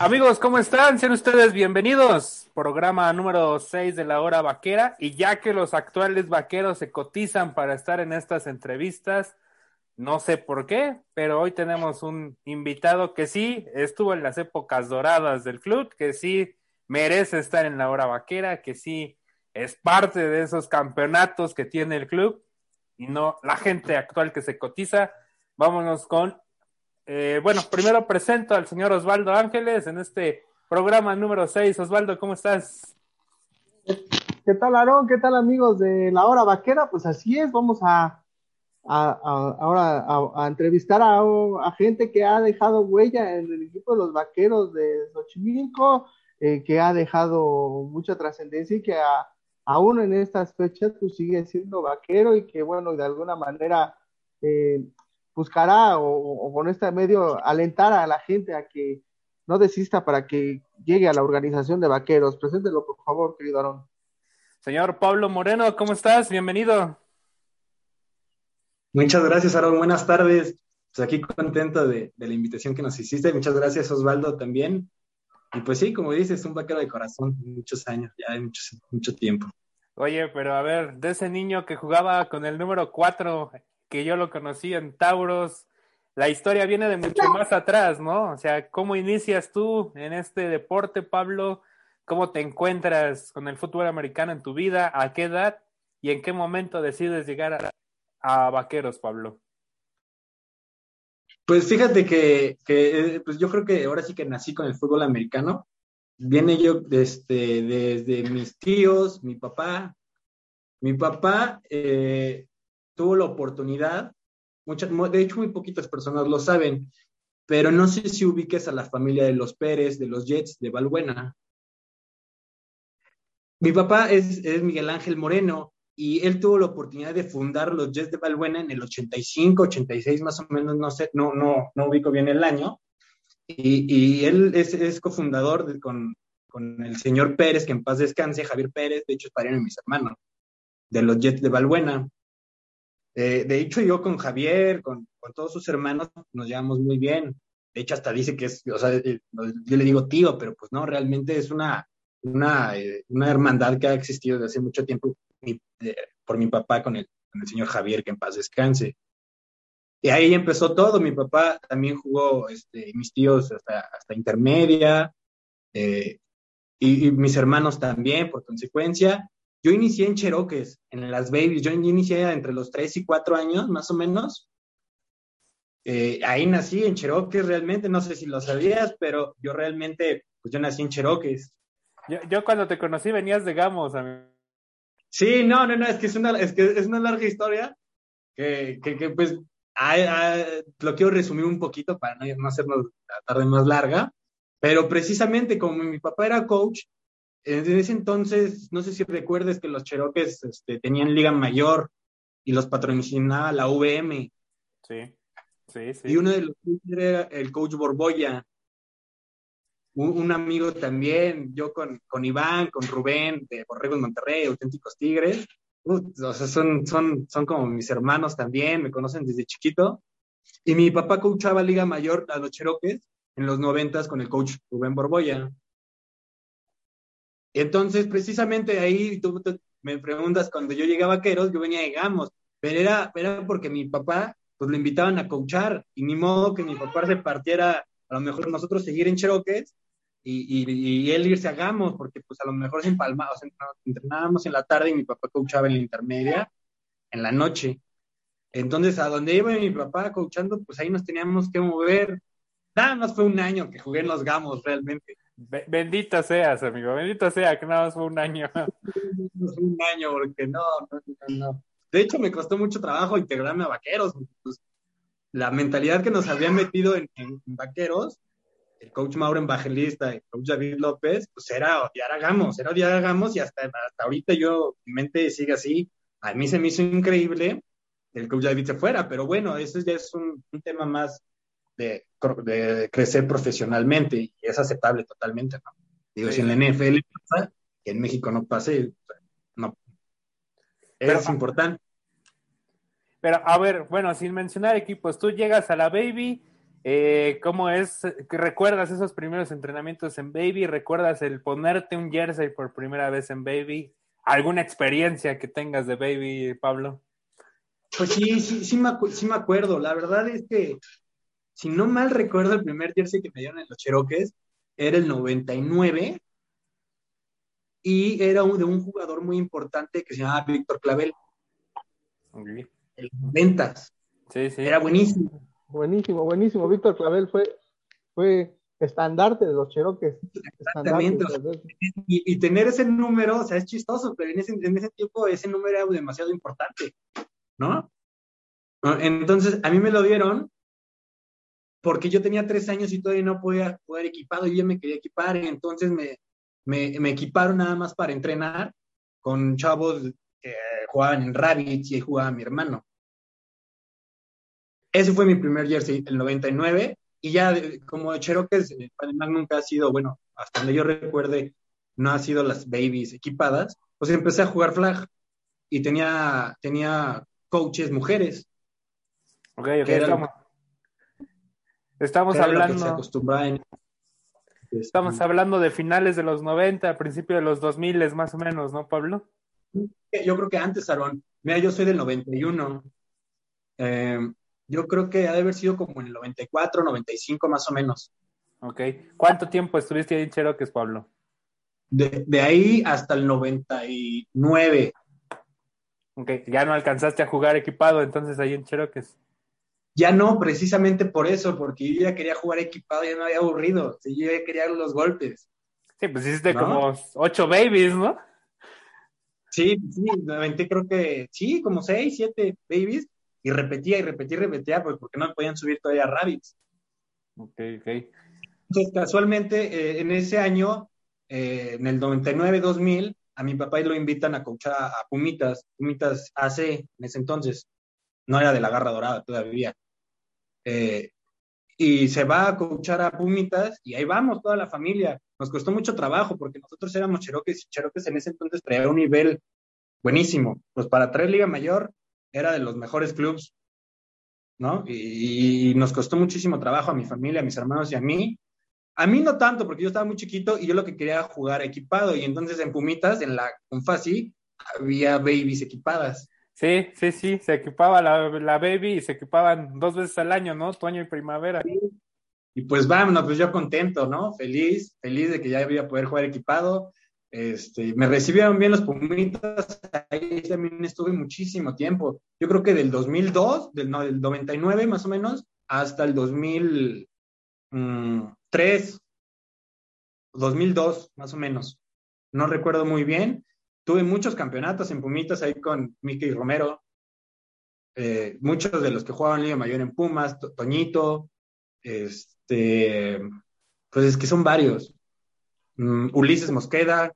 Amigos, ¿cómo están? Sean ustedes bienvenidos. Programa número 6 de la hora vaquera. Y ya que los actuales vaqueros se cotizan para estar en estas entrevistas, no sé por qué, pero hoy tenemos un invitado que sí estuvo en las épocas doradas del club, que sí merece estar en la hora vaquera, que sí es parte de esos campeonatos que tiene el club y no la gente actual que se cotiza. Vámonos con, eh, bueno, primero presento al señor Osvaldo Ángeles en este programa número 6. Osvaldo, ¿cómo estás? ¿Qué tal, Aarón? ¿Qué tal, amigos de la hora vaquera? Pues así es, vamos a ahora a, entrevistar a, gente que ha dejado huella en el equipo de los vaqueros de Xochimilco, eh, que ha dejado mucha trascendencia y que aún en estas fechas pues sigue siendo vaquero y que bueno, de alguna manera eh, buscará o, con este medio alentar a la gente a que no desista para que llegue a la organización de vaqueros. Preséntelo, por favor, querido Aarón. Señor Pablo Moreno, ¿cómo estás? Bienvenido. Muchas gracias, Aaron. Buenas tardes. Pues aquí contento de, la invitación que nos hiciste. Muchas gracias, Osvaldo, también. Y pues sí, como dices, un vaquero de corazón, muchos años, ya hay mucho, mucho tiempo. Oye, pero a ver, de ese niño que jugaba con el número 4, que yo lo conocí en Tauros, la historia viene de mucho más atrás, ¿no? O sea, ¿cómo inicias tú en este deporte, Pablo? ¿Cómo te encuentras con el fútbol americano en tu vida? ¿A qué edad? ¿Y en qué momento decides llegar a, a Vaqueros, Pablo? Pues fíjate que, que, pues yo creo que ahora sí que nací con el fútbol americano. Viene yo desde, desde mis tíos, mi papá. Mi papá eh, tuvo la oportunidad, muchas, de hecho muy poquitas personas lo saben, pero no sé si ubiques a la familia de los Pérez, de los Jets, de Valbuena. Mi papá es, Miguel Ángel Moreno, y él tuvo la oportunidad de fundar los Jets de Valbuena en el 85, 86 más o menos, no sé, no, no, no ubico bien el año, y, y él es, cofundador con, con, el señor Pérez, que en paz descanse, Javier Pérez, de hecho es pariente de mis hermanos, de los Jets de Valbuena. Eh, de hecho, yo con Javier, con, con, todos sus hermanos, nos llevamos muy bien. De hecho, hasta dice que es, o sea, eh, yo le digo tío, pero pues no, realmente es una, una, eh, una hermandad que ha existido desde hace mucho tiempo por mi papá con el, con el señor Javier, que en paz descanse. Y ahí empezó todo. Mi papá también jugó, este, mis tíos hasta, hasta intermedia, y, mis hermanos también, por consecuencia. Yo inicié en Cheroques, en las Babies. Yo inicié entre los 3 y 4 años, más o menos. Eh, ahí nací en Cheroques, realmente. No sé si lo sabías, pero yo realmente, pues yo nací en Cheroques. Yo, yo cuando te conocí venías de Gamos, amigo. Sí, no, no, no, es que es una, es que es una larga historia que, que, que pues lo quiero resumir un poquito para no, no hacernos la tarde más larga, pero precisamente como mi papá era coach, en ese entonces, no sé si recuerdes que los Cherokees este, tenían liga mayor y los patrocinaba la VM. Sí, sí, sí. Y uno de los era el coach Borboya un, amigo también, yo con, con, Iván, con Rubén, de Borregos Monterrey, Auténticos Tigres. o sea, son, son, son como mis hermanos también, me conocen desde chiquito. Y mi papá coachaba Liga Mayor a los Cheroques en los noventas con el coach Rubén Borboya. Entonces, precisamente ahí tú, me preguntas, cuando yo llegaba a Vaqueros, yo venía de Gamos, pero era, era porque mi papá, pues le invitaban a coachar, y ni modo que mi papá se partiera, a lo mejor nosotros seguir en Cheroques, y, él irse a Gamos, porque pues a lo mejor se empalmaba, o sea, entrenábamos en la tarde y mi papá coachaba en la intermedia en la noche. Entonces, a donde iba mi papá coachando, pues ahí nos teníamos que mover. Nada más fue un año que jugué en los Gamos, realmente. Bendito seas, amigo, bendito sea que nada más fue un año. un año, porque no, no, no, De hecho, me costó mucho trabajo integrarme a vaqueros. Pues, la mentalidad que nos habían metido en vaqueros, el coach Mauro Evangelista, el coach David López, pues era odiar a Gamos, era odiar a Gamos y hasta, hasta ahorita yo, mi mente sigue así. A mí se me hizo increíble el coach David se fuera, pero bueno, eso ya es un, tema más de, de, crecer profesionalmente y es aceptable totalmente, ¿no? Digo, si en la NFL pasa, que en México no pase, no. Es importante. Pero, a ver, bueno, sin mencionar equipos, tú llegas a la Baby Eh, ¿Cómo es? ¿Recuerdas esos primeros entrenamientos en Baby? ¿Recuerdas el ponerte un jersey por primera vez en Baby? ¿Alguna experiencia que tengas de Baby, Pablo? Pues sí, sí, sí me, sí me acuerdo. La verdad es que, si no mal recuerdo, el primer jersey que me dieron en los Cherokees era el 99 y era de un jugador muy importante que se llamaba Víctor Clavel. El ventas. Sí, sí. Era buenísimo. Buenísimo, buenísimo. Víctor Clavel fue, fue estandarte de los Cherokees. Exactamente. Y, y, tener ese número, o sea, es chistoso, pero en ese, en ese tiempo ese número era demasiado importante, ¿no? Entonces, a mí me lo dieron porque yo tenía tres años y todavía no podía jugar equipado y yo me quería equipar, y entonces me, me, me equiparon nada más para entrenar con chavos que jugaban en Rabbits y ahí jugaba mi hermano. Ese fue mi primer jersey, el 99, y ya como de Cherokee, además nunca ha sido, bueno, hasta donde yo recuerde, no ha sido las babies equipadas, pues empecé a jugar flag y tenía, tenía coaches mujeres. Ok, ok, estamos, hablando. Estamos hablando de finales de los 90, principio de los 2000 más o menos, ¿no, Pablo? Yo creo que antes, Aaron. Mira, yo soy del 91. Eh, yo creo que ha de haber sido como en el 94, 95 más o menos. Ok. ¿Cuánto tiempo estuviste ahí en Cherokee, Pablo? De, de, ahí hasta el 99. Ok, ya no alcanzaste a jugar equipado entonces ahí en Cherokee. Ya no, precisamente por eso, porque yo ya quería jugar equipado, ya no había aburrido, yo ya quería los golpes. Sí, pues hiciste como ocho babies, ¿no? Sí, sí, me creo que, sí, como seis, siete babies, y repetía y repetía y repetía, pues porque no me podían subir todavía rabbits. Ok, ok. Entonces, casualmente, eh, en ese año, eh, en el 99-2000, a mi papá lo invitan a coachar a, a, Pumitas, Pumitas AC en ese entonces, no era de la garra dorada todavía. Eh, y se va a coachar a Pumitas y ahí vamos toda la familia. Nos costó mucho trabajo porque nosotros éramos Cherokees y Cherokees en ese entonces traía un nivel buenísimo. Pues para traer Liga Mayor era de los mejores clubes, ¿no? Y, y, nos costó muchísimo trabajo a mi familia, a mis hermanos y a mí. A mí no tanto, porque yo estaba muy chiquito y yo lo que quería era jugar equipado. Y entonces en Pumitas, en la Confasi, había babies equipadas. Sí, sí, sí, se equipaba la, la, baby y se equipaban dos veces al año, ¿no? Otoño y primavera. Y pues vámonos, pues yo contento, ¿no? Feliz, feliz de que ya voy a poder jugar equipado. Este, me recibieron bien los Pumitas, ahí también estuve muchísimo tiempo. Yo creo que del 2002, del, no, del 99 más o menos, hasta el 2003, 2002 más o menos. No recuerdo muy bien. Tuve muchos campeonatos en Pumitas ahí con Mickey Romero. Eh, muchos de los que jugaban Liga Mayor en Pumas, Toñito, este, pues es que son varios. Um, Ulises Mosqueda.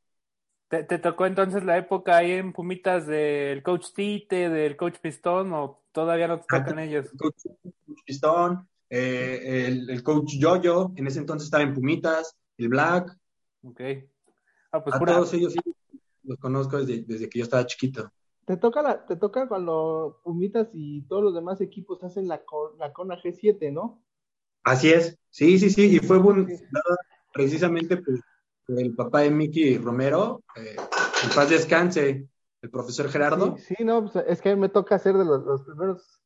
¿Te, ¿Te, tocó entonces la época ahí en Pumitas del coach Tite, del coach Pistón o todavía no te tocan ah, ellos? El coach, Pistón, eh, el, el, coach Yoyo, en ese entonces estaba en Pumitas, el Black. Ok. Ah, pues a pura... todos ellos sí los conozco desde, desde, que yo estaba chiquito. Te toca, la, te toca cuando Pumitas y todos los demás equipos hacen la, la CONA G7, ¿no? Así es, sí, sí, sí, y fue un, precisamente pues, el papá de Miki Romero, eh, en paz descanse, el profesor Gerardo. Sí, sí no, pues, es que a mí me toca ser de los, los primeros,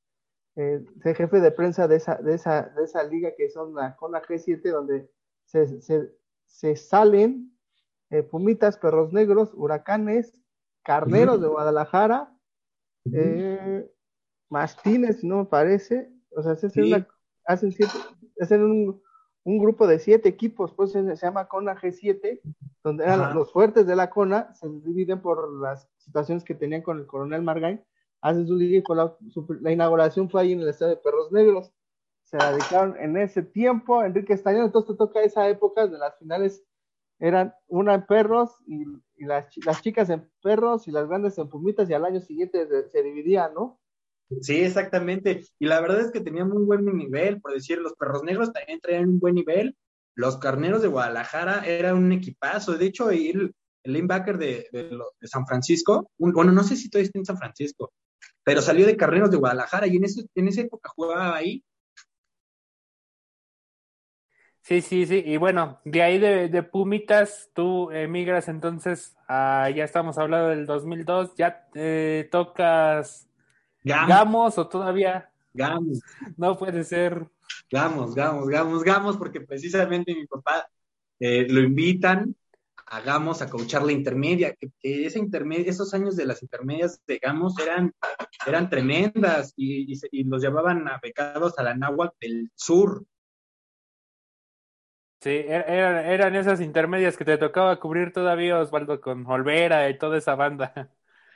eh, ser jefe de prensa de esa, de esa, de esa liga que son la, con la G7, donde se, se, se salen eh, Pumitas, Perros Negros, Huracanes, Carneros uh -huh. de Guadalajara, uh -huh. eh, Mastines, no me parece, o sea, sí. una, hacen, siete, hacen un un grupo de siete equipos, pues se, se llama CONA G7, donde eran Ajá. los fuertes de la CONA, se dividen por las situaciones que tenían con el coronel Margain, hacen su liga y con la, su, la, inauguración fue ahí en el estadio de Perros Negros. Se dedicaron en ese tiempo, Enrique Estañón, entonces te toca esa época de las finales, eran una en perros y, las, las, chicas en perros y las grandes en pumitas y al año siguiente se, se dividían, ¿no? Sí, exactamente. Y la verdad es que tenía muy buen nivel, por decir, los perros negros también traían un buen nivel. Los carneros de Guadalajara eran un equipazo. De hecho, el, el linebacker de, de, de, San Francisco, un, bueno, no sé si todavía está en San Francisco, pero salió de carneros de Guadalajara y en, ese, en esa época jugaba ahí. Sí, sí, sí. Y bueno, de ahí de, de Pumitas, tú emigras entonces, a, ya estamos hablando del 2002, ya eh, tocas Gamos. Gamos o todavía Gamos, no puede ser. Gamos, Gamos, Gamos, Gamos, porque precisamente mi papá eh, lo invitan a Gamos a coachar la intermedia, que, que esa intermedia, esos años de las intermedias de Gamos eran, eran tremendas y, y se- y los llevaban a becados a la Náhuatl del Sur. Sí, er- eran, eran esas intermedias que te tocaba cubrir todavía, Osvaldo, con Olvera y toda esa banda.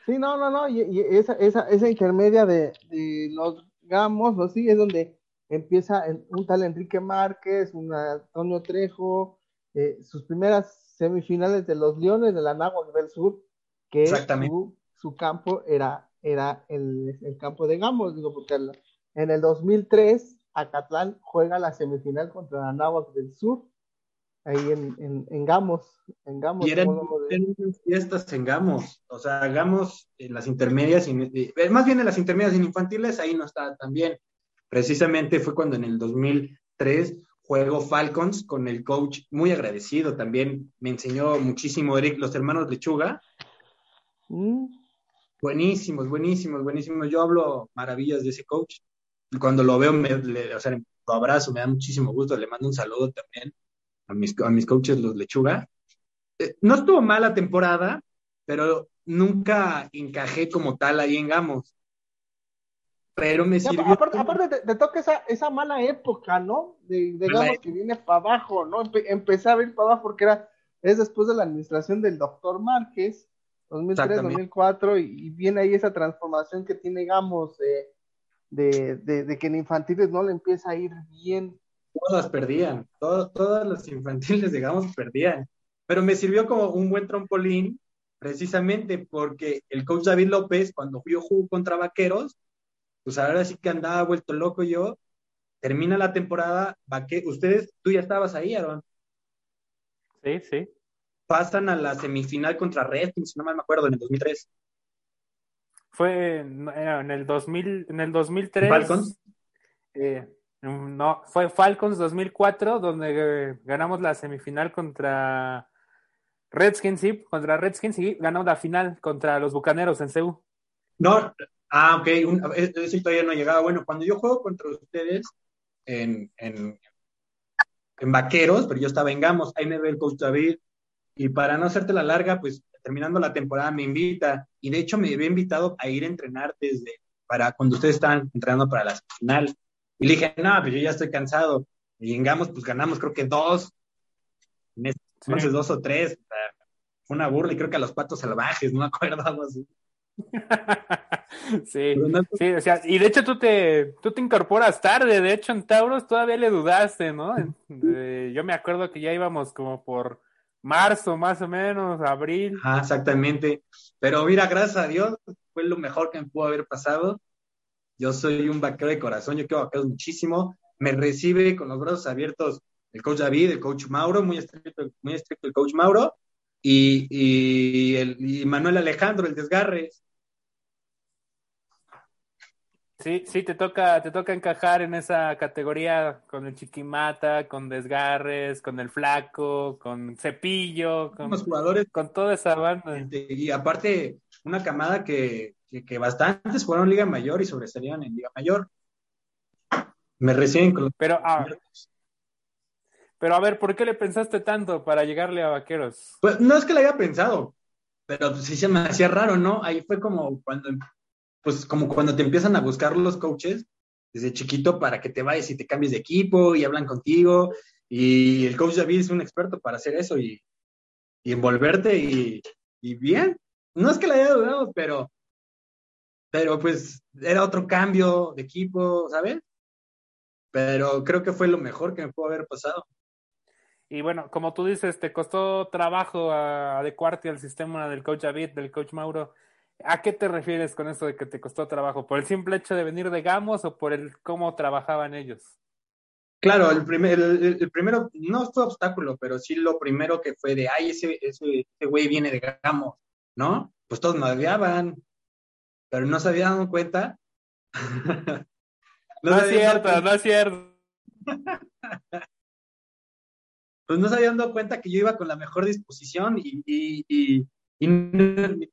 Sí, no, no, no, y, y esa, esa, esa intermedia de, de los Gamos, ¿no? Sí, es donde empieza un tal Enrique Márquez, un Antonio Trejo, eh, sus primeras semifinales de los Leones de la Náhuatl del Sur, que su, su campo era, era el, el campo de Gamos, digo, porque el- en el 2003 Acatlán juega la semifinal contra la Náhuatl del Sur, ahí en, en, en Gamos, en Gamos. Y eran, eran fiestas en Gamos, o sea, Gamos en las intermedias, y- eh, más bien en las intermedias en infantiles, ahí no estaba tan bien. Precisamente fue cuando en el 2003 juego Falcons con el coach, muy agradecido también, me enseñó muchísimo Eric, los hermanos Lechuga, Mm, buenísimos, buenísimos, buenísimos. Yo hablo maravillas de ese coach. Y cuando lo veo, me, le- o sea, lo abrazo, me da muchísimo gusto, le mando un saludo también a mis, a mis coaches, los Lechuga. Eh, no estuvo mala temporada, pero nunca encajé como tal ahí en Gamos. Pero me Ya, sirvió. aparte, aparte te, te toca esa, esa mala época, ¿no? De, Gamos que viene para abajo, ¿no? Empe- empecé a ver para abajo porque era, es después de la administración del doctor Márquez, 2003, Exactamente. 2004, y, y viene ahí esa transformación que tiene Gamos de, de, de, de que en infantiles no le empieza a ir bien. Todas perdían, todas, todas las infantiles, digamos, perdían. Pero me sirvió como un buen trampolín, precisamente porque el coach David López, cuando yo jugo contra Vaqueros, pues ahora sí que andaba vuelto loco yo, termina la temporada, vaque ustedes, tú ya estabas ahí, Aaron, Sí, sí. pasan a la semifinal contra Redskins, si no mal me acuerdo, en el 2003. Fue en, en el 2000, en el 2003. Falcons. eh, no, fue Falcons 2004, donde eh, ganamos la semifinal contra Redskins, sí, contra Redskins y ganamos la final contra los Bucaneros en CEU. No, ah, ok, ese todavía no llegaba. Bueno, cuando yo juego contra ustedes en, en, en Vaqueros, pero yo estaba en Gamos, ahí me ve el coach David, y para no hacerte la larga, pues terminando la temporada me invita, y de hecho me había invitado a ir a entrenar desde, para cuando ustedes estaban entrenando para la final. Y le dije, no, pues yo ya estoy cansado. Y en Gamos, pues ganamos creo que dos, en ese entonces dos o tres. Fue una burla, y creo que a los patos salvajes, no me acuerdo, algo así. sí, no- sí, o sea, y de hecho tú te, tú te incorporas tarde, de hecho en Tauros todavía le dudaste, ¿no? Eh, yo me acuerdo que ya íbamos como por marzo más o menos, abril. Ajá, exactamente. Pero mira, gracias a Dios, fue lo mejor que me pudo haber pasado. Yo soy un vaquero de corazón, yo quiero vaqueros muchísimo. Me recibe con los brazos abiertos el coach David, el coach Mauro, muy estricto, muy estricto el coach Mauro, y, y, el, y Manuel Alejandro, el desgarres. Sí, sí, te toca, te toca encajar en esa categoría con el chiquimata, con desgarres, con el flaco, con cepillo, con, Unos jugadores, con toda esa banda. y aparte, una camada que, que, que bastantes fueron Liga Mayor y sobresalieron en Liga Mayor. Me reciben con los Pero, ah, pero a ver, ¿por qué le pensaste tanto para llegarle a Vaqueros? Pues no es que lo haya pensado, pero sí se me hacía raro, ¿no? Ahí fue como cuando, pues como cuando te empiezan a buscar los coaches desde chiquito para que te vayas y te cambies de equipo y hablan contigo. Y el coach David es un experto para hacer eso y, y envolverte y, y bien. No es que lo haya dudado, pero, pero pues era otro cambio de equipo, ¿sabes? Pero creo que fue lo mejor que me pudo haber pasado. Y bueno, como tú dices, te costó trabajo adecuarte al sistema del coach David, del coach Mauro. ¿A qué te refieres con eso de que te costó trabajo? ¿Por el simple hecho de venir de Gamos o por el cómo trabajaban ellos? Claro, el, primer, el, el primero no fue obstáculo, pero sí lo primero que fue de, ay, ese, ese, ese güey viene de Gamos, ¿no? Pues todos me odiaban, pero no se habían dado cuenta. No, es cierto, no es cierto. pues no se habían dado cuenta que yo iba con la mejor disposición y, y, y,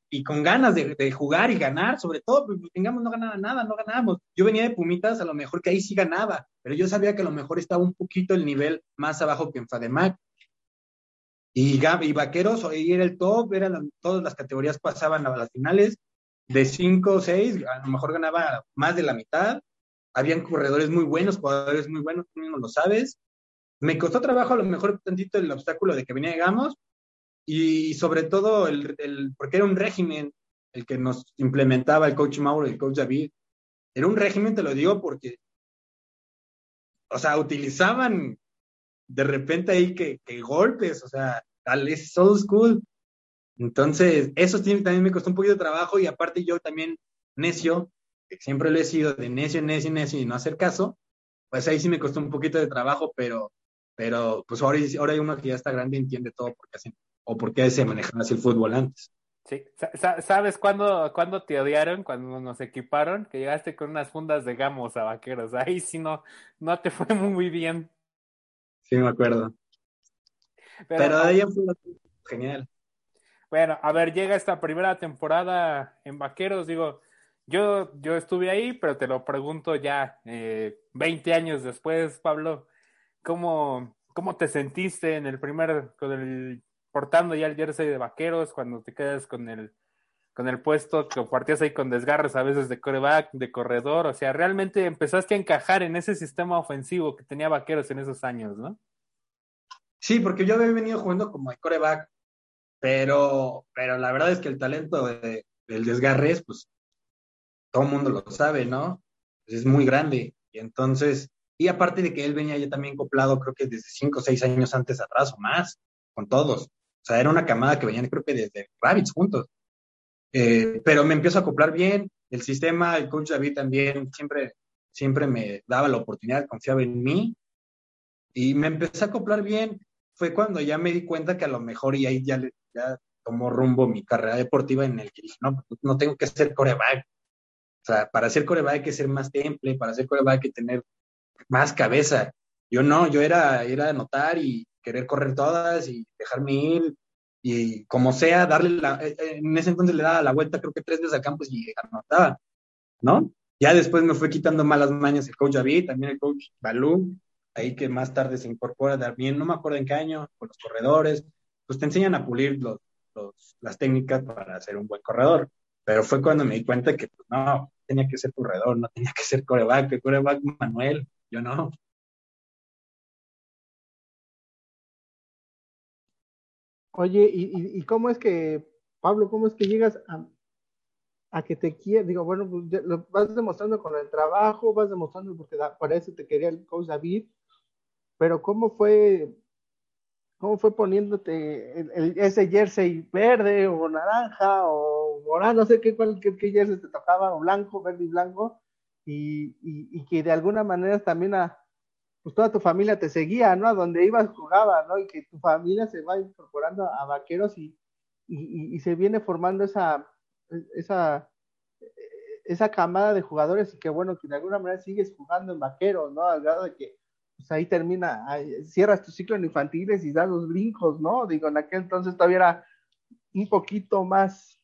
y con ganas de, de, jugar y ganar, sobre todo, pues tengamos no ganaba nada, no ganábamos. Yo venía de Pumitas, a lo mejor que ahí sí ganaba, pero yo sabía que a lo mejor estaba un poquito el nivel más abajo que en Fademac. Y, y Vaqueros, ahí era el top, eran todas las categorías pasaban a las finales, de 5 o 6, a lo mejor ganaba más de la mitad. Habían corredores muy buenos, jugadores muy buenos, tú mismo lo sabes. Me costó trabajo a lo mejor tantito el obstáculo de que llegamos y sobre todo el, el, porque era un régimen el que nos implementaba el coach Mauro y el coach David. Era un régimen, te lo digo, porque, o sea, utilizaban de repente ahí que, que golpes, o sea, tal es old school. Entonces, eso también me costó un poquito de trabajo y aparte yo también necio, que siempre lo he sido de necio, necio, necio y no hacer caso, pues ahí sí me costó un poquito de trabajo, pero, pero pues ahora, ahora hay uno que ya está grande y entiende todo por qué hacen, o por qué se manejaba así el fútbol antes. Sí, ¿sabes cuándo, cuándo te odiaron? Cuando nos equiparon, que llegaste con unas fundas de gamos a vaqueros. Ahí sí no, no te fue muy bien. Sí, me acuerdo. Pero, Pero de ahí fue genial. Bueno, a ver, llega esta primera temporada en Vaqueros, digo, yo, yo estuve ahí, pero te lo pregunto ya eh, 20 años después, Pablo, ¿cómo, ¿cómo te sentiste en el primer, con el, portando ya el jersey de Vaqueros, cuando te quedas con el, con el puesto, que partías ahí con desgarres a veces de coreback, de corredor, o sea, realmente empezaste a encajar en ese sistema ofensivo que tenía Vaqueros en esos años, ¿no? Sí, porque yo había venido jugando como de coreback pero, pero la verdad es que el talento de, del desgarres, pues todo el mundo lo sabe, ¿no? Pues es muy grande. Y entonces, y aparte de que él venía ya también acoplado, creo que desde cinco o seis años antes atrás o más, con todos. O sea, era una camada que venían, creo que desde Rabbits juntos. Eh, pero me empiezo a acoplar bien. El sistema, el coach David también siempre, siempre me daba la oportunidad, confiaba en mí. Y me empecé a acoplar bien. Fue cuando ya me di cuenta que a lo mejor y ahí ya, ya tomó rumbo mi carrera deportiva en el que dije, no, no tengo que ser coreback. O sea, para ser coreback hay que ser más temple, para ser coreback hay que tener más cabeza. Yo no, yo era, era anotar y querer correr todas y dejarme ir y como sea, darle la, eh, eh, en ese entonces le daba la vuelta creo que tres veces al campo y anotaba, ¿no? Ya después me fue quitando malas mañas el coach David, también el coach Balú, ahí que más tarde se incorpora también, no me acuerdo en qué año, con los corredores, pues te enseñan a pulir las técnicas para ser un buen corredor. Pero fue cuando me di cuenta que pues, no, tenía que ser corredor, no tenía que ser coreback, que coreback Manuel, yo no. Oye, ¿y, y cómo es que, Pablo, cómo es que llegas a, que te quieras? Digo, bueno, pues lo vas demostrando con el trabajo, vas demostrando porque para eso te quería el coach David, pero ¿cómo fue ¿Cómo fue poniéndote el, ese jersey verde o naranja o morado? No sé qué, cuál, qué, jersey te tocaba, o blanco, verde y blanco, y, y, que de alguna manera también a, pues toda tu familia te seguía, ¿no? A donde ibas jugaba, ¿no? Y que tu familia se va incorporando a vaqueros y, y, y se viene formando esa, esa, esa camada de jugadores y que bueno, que de alguna manera sigues jugando en vaqueros, ¿no? Al grado de que pues ahí termina, cierras tu ciclo en infantiles y das los brincos, ¿no? Digo, en aquel entonces todavía era un poquito más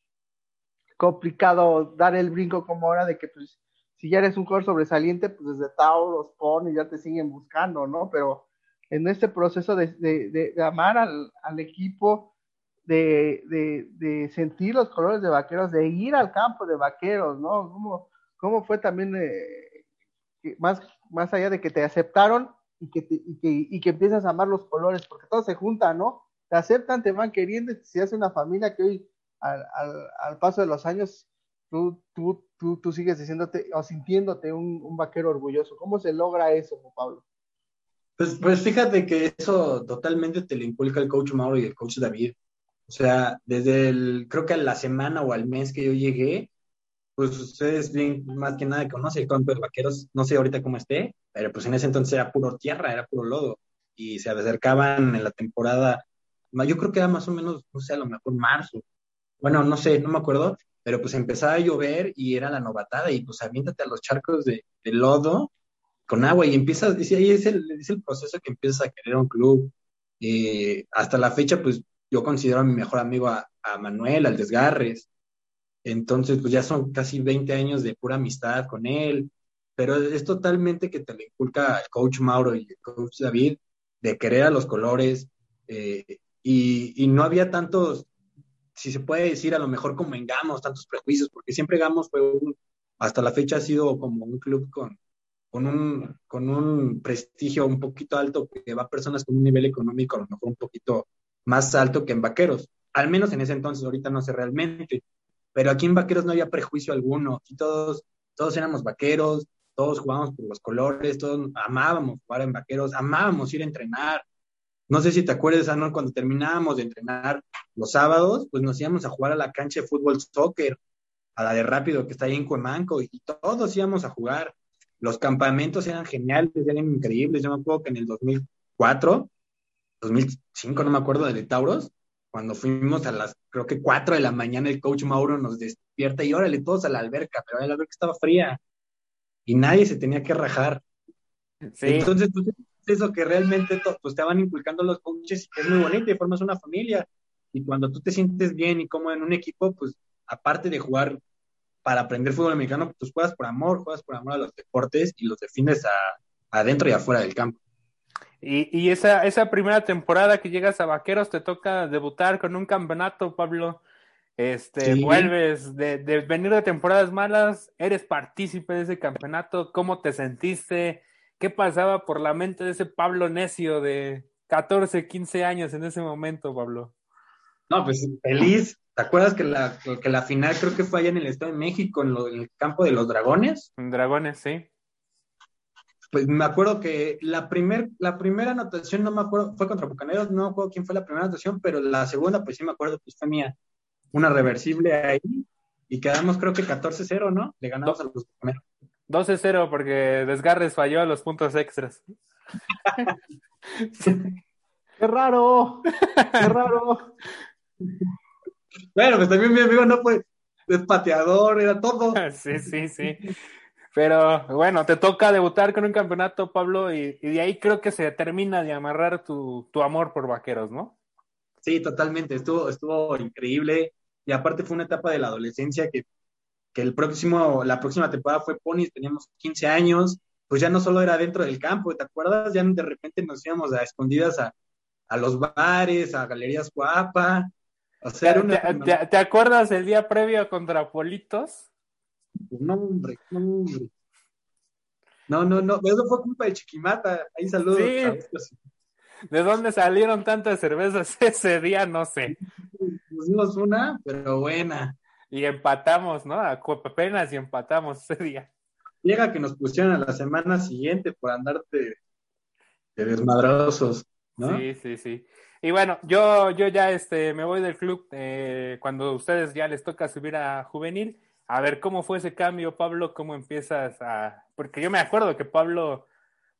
complicado dar el brinco como ahora de que pues si ya eres un jugador sobresaliente, pues desde Tao los y ya te siguen buscando, ¿no? Pero en este proceso de, amar al, equipo, de, de, sentir los colores de vaqueros, de ir al campo de vaqueros, ¿no? ¿Cómo, cómo fue también, eh, más, más allá de que te aceptaron, y que, y que, y que empiezas a amar los colores, porque todo se junta, ¿no? Te aceptan, te van queriendo, se hace una familia que hoy, al, al, al paso de los años, tú, tú, tú, tú, sigues diciéndote o sintiéndote un, un, vaquero orgulloso. ¿Cómo se logra eso, Pablo? Pues, pues fíjate que eso totalmente te lo inculca el coach Mauro y el coach David. O sea, desde el, creo que a la semana o al mes que yo llegué, pues ustedes más que nada conocen el campo de vaqueros, no sé ahorita cómo esté, pero pues en ese entonces era puro tierra, era puro lodo, y se acercaban en la temporada, yo creo que era más o menos, no sé, a lo mejor marzo, bueno, no sé, no me acuerdo, pero pues empezaba a llover y era la novatada, y pues aviéntate a los charcos de, lodo con agua, y empiezas, y ahí es el, es el proceso que empiezas a querer un club, Eh, hasta la fecha, pues yo considero a mi mejor amigo a, Manuel, al Desgarres. Entonces, pues ya son casi 20 años de pura amistad con él, pero es totalmente que te lo inculca el coach Mauro y el coach David de querer a los colores eh, y, y, no había tantos, si se puede decir, a lo mejor como en Gamos, tantos prejuicios, porque siempre Gamos fue un, hasta la fecha ha sido como un club con, con, un, con un prestigio un poquito alto, que va a personas con un nivel económico a lo mejor un poquito más alto que en Vaqueros, al menos en ese entonces, ahorita no sé realmente, pero aquí en Vaqueros no había prejuicio alguno, aquí todos, todos éramos vaqueros, todos jugábamos por los colores, todos amábamos jugar en vaqueros, amábamos ir a entrenar. No sé si te acuerdas, Anor, cuando terminábamos de entrenar los sábados, pues nos íbamos a jugar a la cancha de fútbol soccer, a la de rápido que está ahí en Cuemanco, y todos íbamos a jugar. Los campamentos eran geniales, eran increíbles. Yo me acuerdo que en el 2004, 2005, no me acuerdo, de Tauros, cuando fuimos a las, creo que 4 de la mañana, el coach Mauro nos despierta y órale, todos a la alberca, pero la alberca estaba fría y nadie se tenía que rajar. Entonces, pues, eso que realmente pues, te van inculcando los coaches y es muy bonito y formas una familia. Y cuando tú te sientes bien y como en un equipo, pues aparte de jugar para aprender fútbol americano, pues juegas por amor, juegas por amor a los deportes y los defiendes a, adentro y afuera del campo. Y, y esa, esa primera temporada que llegas a Vaqueros te toca debutar con un campeonato, Pablo. Este, vuelves de, de, venir de temporadas malas, eres partícipe de ese campeonato, ¿cómo te sentiste? ¿Qué pasaba por la mente de ese Pablo necio de 14, 15 años en ese momento, Pablo? No, pues feliz. ¿Te acuerdas que la, que la final creo que fue allá en el Estado de México, en, lo, en el campo de los Dragones? En Dragones, sí. Pues me acuerdo que la, primer, la primera anotación, no me acuerdo, fue contra Bucaneros, no me acuerdo quién fue la primera anotación, pero la segunda, pues sí me acuerdo, pues fue mía una reversible ahí y quedamos creo que 14-0, ¿no? Le ganamos a los primeros. 12-0 porque Desgarres falló a los puntos extras. ¡Qué raro! ¡Qué raro! bueno, pues también mi amigo no fue es pateador, era todo. sí, sí, sí. Pero bueno, te toca debutar con un campeonato, Pablo, y, y de ahí creo que se termina de amarrar tu, tu amor por vaqueros, ¿no? Sí, totalmente. Estuvo, estuvo increíble y aparte fue una etapa de la adolescencia que, que el próximo, la próxima temporada fue Pony, teníamos 15 años, pues ya no solo era dentro del campo, ¿te acuerdas? Ya de repente nos íbamos a escondidas a, a los bares, a Galerías Guapa. O sea, ¿Te, una... te, te, acuerdas el día previo contra Politos? No, hombre, no, hombre. No, no, no, eso fue culpa de Chiquimata. Ahí saludos. Sí. ¿De dónde salieron tantas cervezas ese día? No sé. Pusimos una, pero buena. Y empatamos, ¿no? Apenas y empatamos ese día. Llega que nos pusieron a la semana siguiente por andarte de desmadrosos, ¿no? Sí, sí, sí. Y bueno, yo, yo ya este, me voy del club eh, cuando a ustedes ya les toca subir a juvenil. A ver cómo fue ese cambio, Pablo, cómo empiezas a... Porque yo me acuerdo que Pablo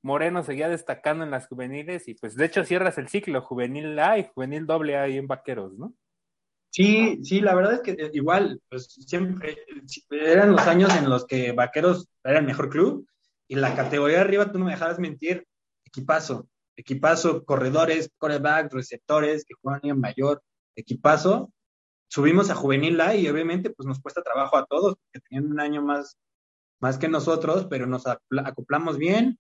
Moreno seguía destacando en las juveniles y pues de hecho cierras el ciclo juvenil A y juvenil doble A ahí en Vaqueros, ¿no? Sí, sí, la verdad es que igual, pues siempre eran los años en los que Vaqueros era el mejor club y la categoría arriba, tú no me dejarás mentir, equipazo, equipazo, corredores, coreback, receptores que juegan en mayor, equipazo. Subimos a juvenil A y obviamente pues nos cuesta trabajo a todos porque tenían un año más, más que nosotros, pero nos acoplamos bien,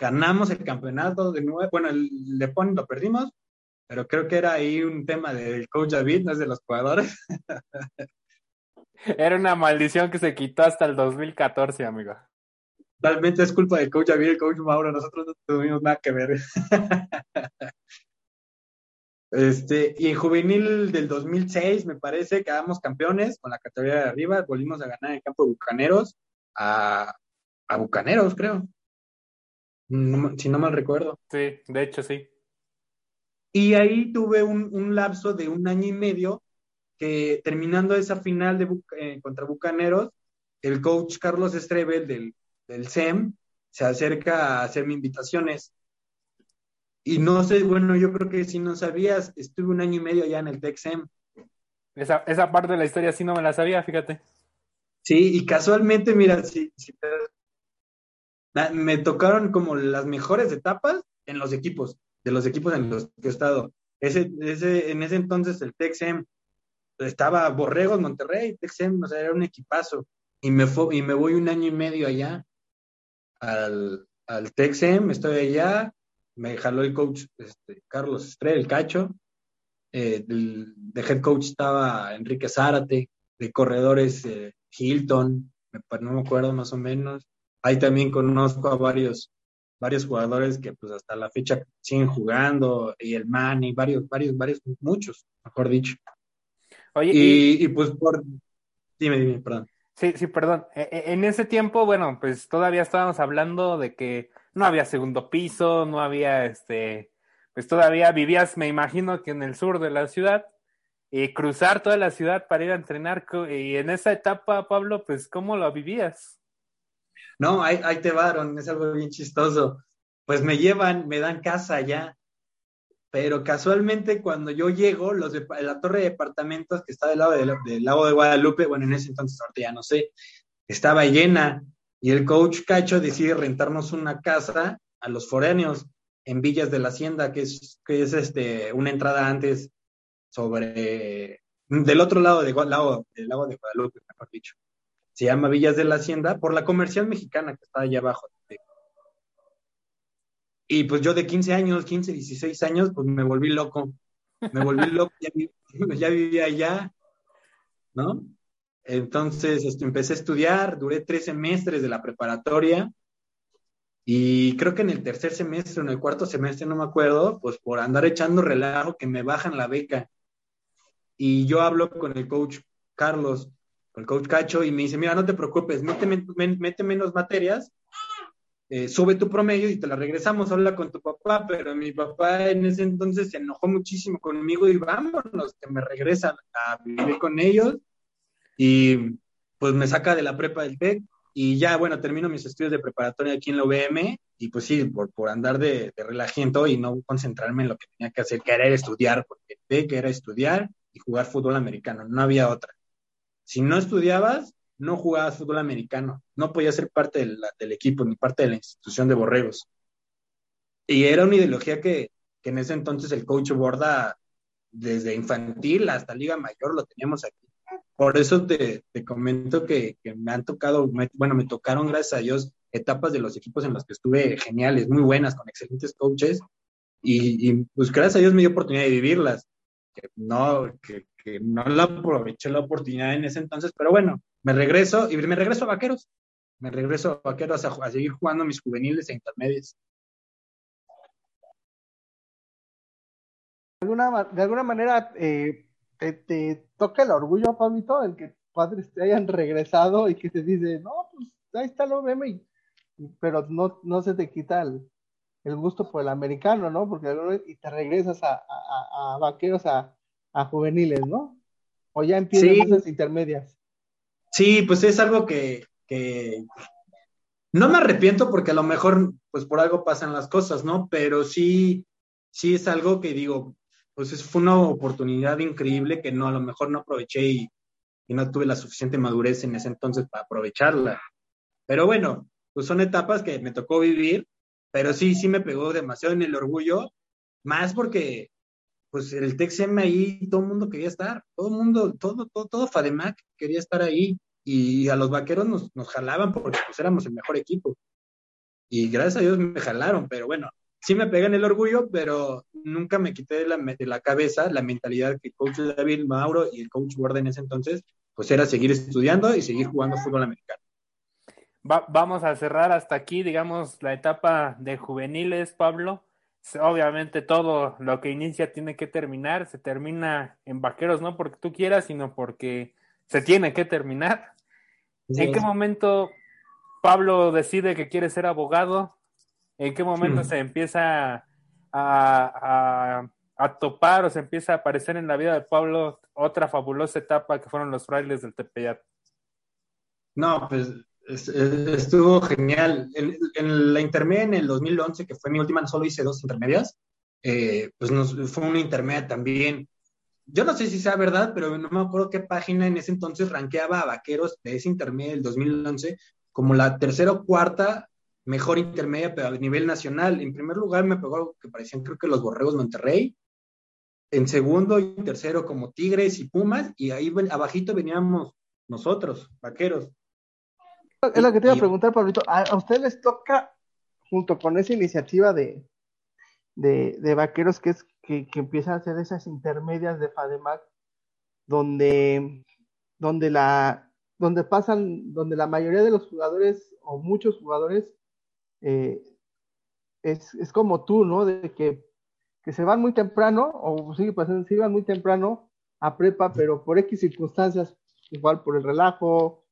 ganamos el campeonato de nuevo, bueno, el Lepón lo perdimos, pero creo que era ahí un tema del coach David, no es de los jugadores. Era una maldición que se quitó hasta el 2014, amigo. Realmente es culpa del coach David, el coach Mauro, nosotros no tuvimos nada que ver. Este, y en juvenil del 2006, me parece, quedamos campeones con la categoría de arriba, volvimos a ganar el campo de Bucaneros a, a Bucaneros, creo. No, si no mal recuerdo. Sí, de hecho sí. Y ahí tuve un, un lapso de un año y medio que terminando esa final de, eh, contra Bucaneros, el coach Carlos Estrebel del, del SEM se acerca a hacerme invitaciones. Y no sé, bueno, yo creo que si no sabías, estuve un año y medio allá en el TEXEM. Esa, esa parte de la historia sí no me la sabía, fíjate. Sí, y casualmente, mira, si, si te me tocaron como las mejores etapas en los equipos. de los equipos en los que he estado. Ese, ese, en ese entonces el Texem estaba Borregos, Monterrey, Texem, o sea, era un equipazo. Y me, fue, y me voy un año y medio allá al, al Texem, estoy allá, me jaló el coach este, Carlos Estrella, el cacho, eh, de head coach estaba Enrique Zárate, de corredores eh, Hilton, no me acuerdo más o menos. Ahí también conozco a varios, varios jugadores que pues hasta la fecha siguen jugando, y el Manny, varios, varios, varios, muchos, mejor dicho. Oye, y, y, pues por... Dime, dime, perdón. Sí, sí, perdón. E, e, en ese tiempo, bueno, pues todavía estábamos hablando de que no había segundo piso, no había este, pues todavía vivías, me imagino que en el sur de la ciudad, y cruzar toda la ciudad para ir a entrenar. Y en esa etapa, Pablo, pues, ¿cómo lo vivías? No, ahí, te varon, es algo bien chistoso. Pues me llevan, me dan casa allá, pero casualmente cuando yo llego, los de, la torre de departamentos que está del lado del, lago de Guadalupe, bueno, en ese entonces ahorita ya no sé, estaba llena y el coach Cacho decide rentarnos una casa a los foráneos en Villas de la Hacienda, que es, que es este, una entrada antes sobre, del otro lado del lago, del lago de Guadalupe, mejor dicho. Se llama Villas de la Hacienda por la comercial mexicana que está allá abajo. Y pues yo de 15 años, 15, 16 años, pues me volví loco. Me volví loco, ya, vivía allá, ¿no? Entonces este, empecé a estudiar, duré tres semestres de la preparatoria y creo que en el tercer semestre o en el cuarto semestre, no me acuerdo, pues por andar echando relajo que me bajan la beca. Y yo hablo con el coach Carlos, con el coach Cacho, y me dice, mira, no te preocupes, mete, mete menos materias eh, sube tu promedio y te la regresamos, habla con tu papá, pero mi papá en ese entonces se enojó muchísimo conmigo y vámonos, que me regresan a vivir con ellos y pues me saca de la prepa del TEC y ya, bueno, termino mis estudios de preparatoria aquí en la UVM y pues sí, por, por andar de, de y no concentrarme en lo que tenía que hacer, que era estudiar, porque el TEC era estudiar y jugar fútbol americano, no había otra. Si no estudiabas, no jugabas fútbol americano, no podías ser parte del, equipo ni parte de la institución de Borregos. Y era una ideología que, en ese entonces el coach Borda, desde infantil hasta Liga Mayor, lo teníamos aquí. Por eso te, comento que, me han tocado, bueno, me tocaron, gracias a Dios, etapas de los equipos en los que estuve geniales, muy buenas, con excelentes coaches. Y, pues gracias a Dios me dio oportunidad de vivirlas. Que no, que, que no la aproveché la oportunidad en ese entonces, pero bueno, me regreso y me regreso a Vaqueros. Me regreso a Vaqueros a, seguir jugando mis juveniles e alguna, de alguna manera eh, te, toca el orgullo, Pablito, el que padres te hayan regresado y que te dice, no, pues ahí está lo veme, pero no, no se te quita el, gusto por el americano, ¿no? Porque y te regresas a, a, vaqueros a, juveniles, ¿no? O ya empiezas las intermedias. Sí, pues es algo que, no me arrepiento porque a lo mejor, pues por algo pasan las cosas, ¿no? Pero sí, sí es algo que digo, pues fue una oportunidad increíble que no, a lo mejor no aproveché y, no tuve la suficiente madurez en ese entonces para aprovecharla. Pero bueno, pues son etapas que me tocó vivir, pero sí, sí me pegó demasiado en el orgullo, más porque pues el TXM ahí todo el mundo quería estar, todo el mundo, todo, todo, todo Fademac quería estar ahí y a los vaqueros nos, nos jalaban porque pues éramos el mejor equipo. Y gracias a Dios me jalaron, pero bueno, sí me pegan el orgullo, pero nunca me quité de la, de la cabeza la mentalidad que el coach David Mauro y el coach Ward en ese entonces, pues era seguir estudiando y seguir jugando fútbol americano. vamos a cerrar hasta aquí, digamos, la etapa de juveniles, Pablo. Obviamente todo lo que inicia tiene que terminar, se termina en vaqueros, no porque tú quieras, sino porque se tiene que terminar. ¿En qué momento Pablo decide que quiere ser abogado? ¿En qué momento se empieza a, topar o se empieza a aparecer en la vida de Pablo otra fabulosa etapa que fueron los frailes del Tepeyat? No, pues estuvo genial. En, la intermedia en el 2011, que fue mi última, solo hice dos intermedias, eh, pues fue una intermedia también yo no sé si sea verdad, pero no me acuerdo qué página en ese entonces rankeaba a Vaqueros de ese intermedio del 2011 como la tercera o cuarta mejor intermedia, pero a nivel nacional. En primer lugar me pegó que parecían creo que los Borregos Monterrey. En segundo y tercero como Tigres y Pumas. Y ahí abajito veníamos nosotros, vaqueros. Es lo que te iba a preguntar, Pablito. ¿A, ustedes les toca, junto con esa iniciativa de, de, vaqueros, que es que, que empiezan a hacer esas intermedias de FADEMAC, donde, donde la donde pasan, donde la mayoría de los jugadores o muchos jugadores eh, es, es, como tú, ¿no? De que, que, se van muy temprano, o sí, pues se iban muy temprano a prepa, pero por X circunstancias, igual por el relajo,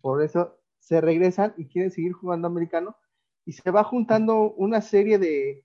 por eso, se regresan y quieren seguir jugando americano, y se va juntando una serie de,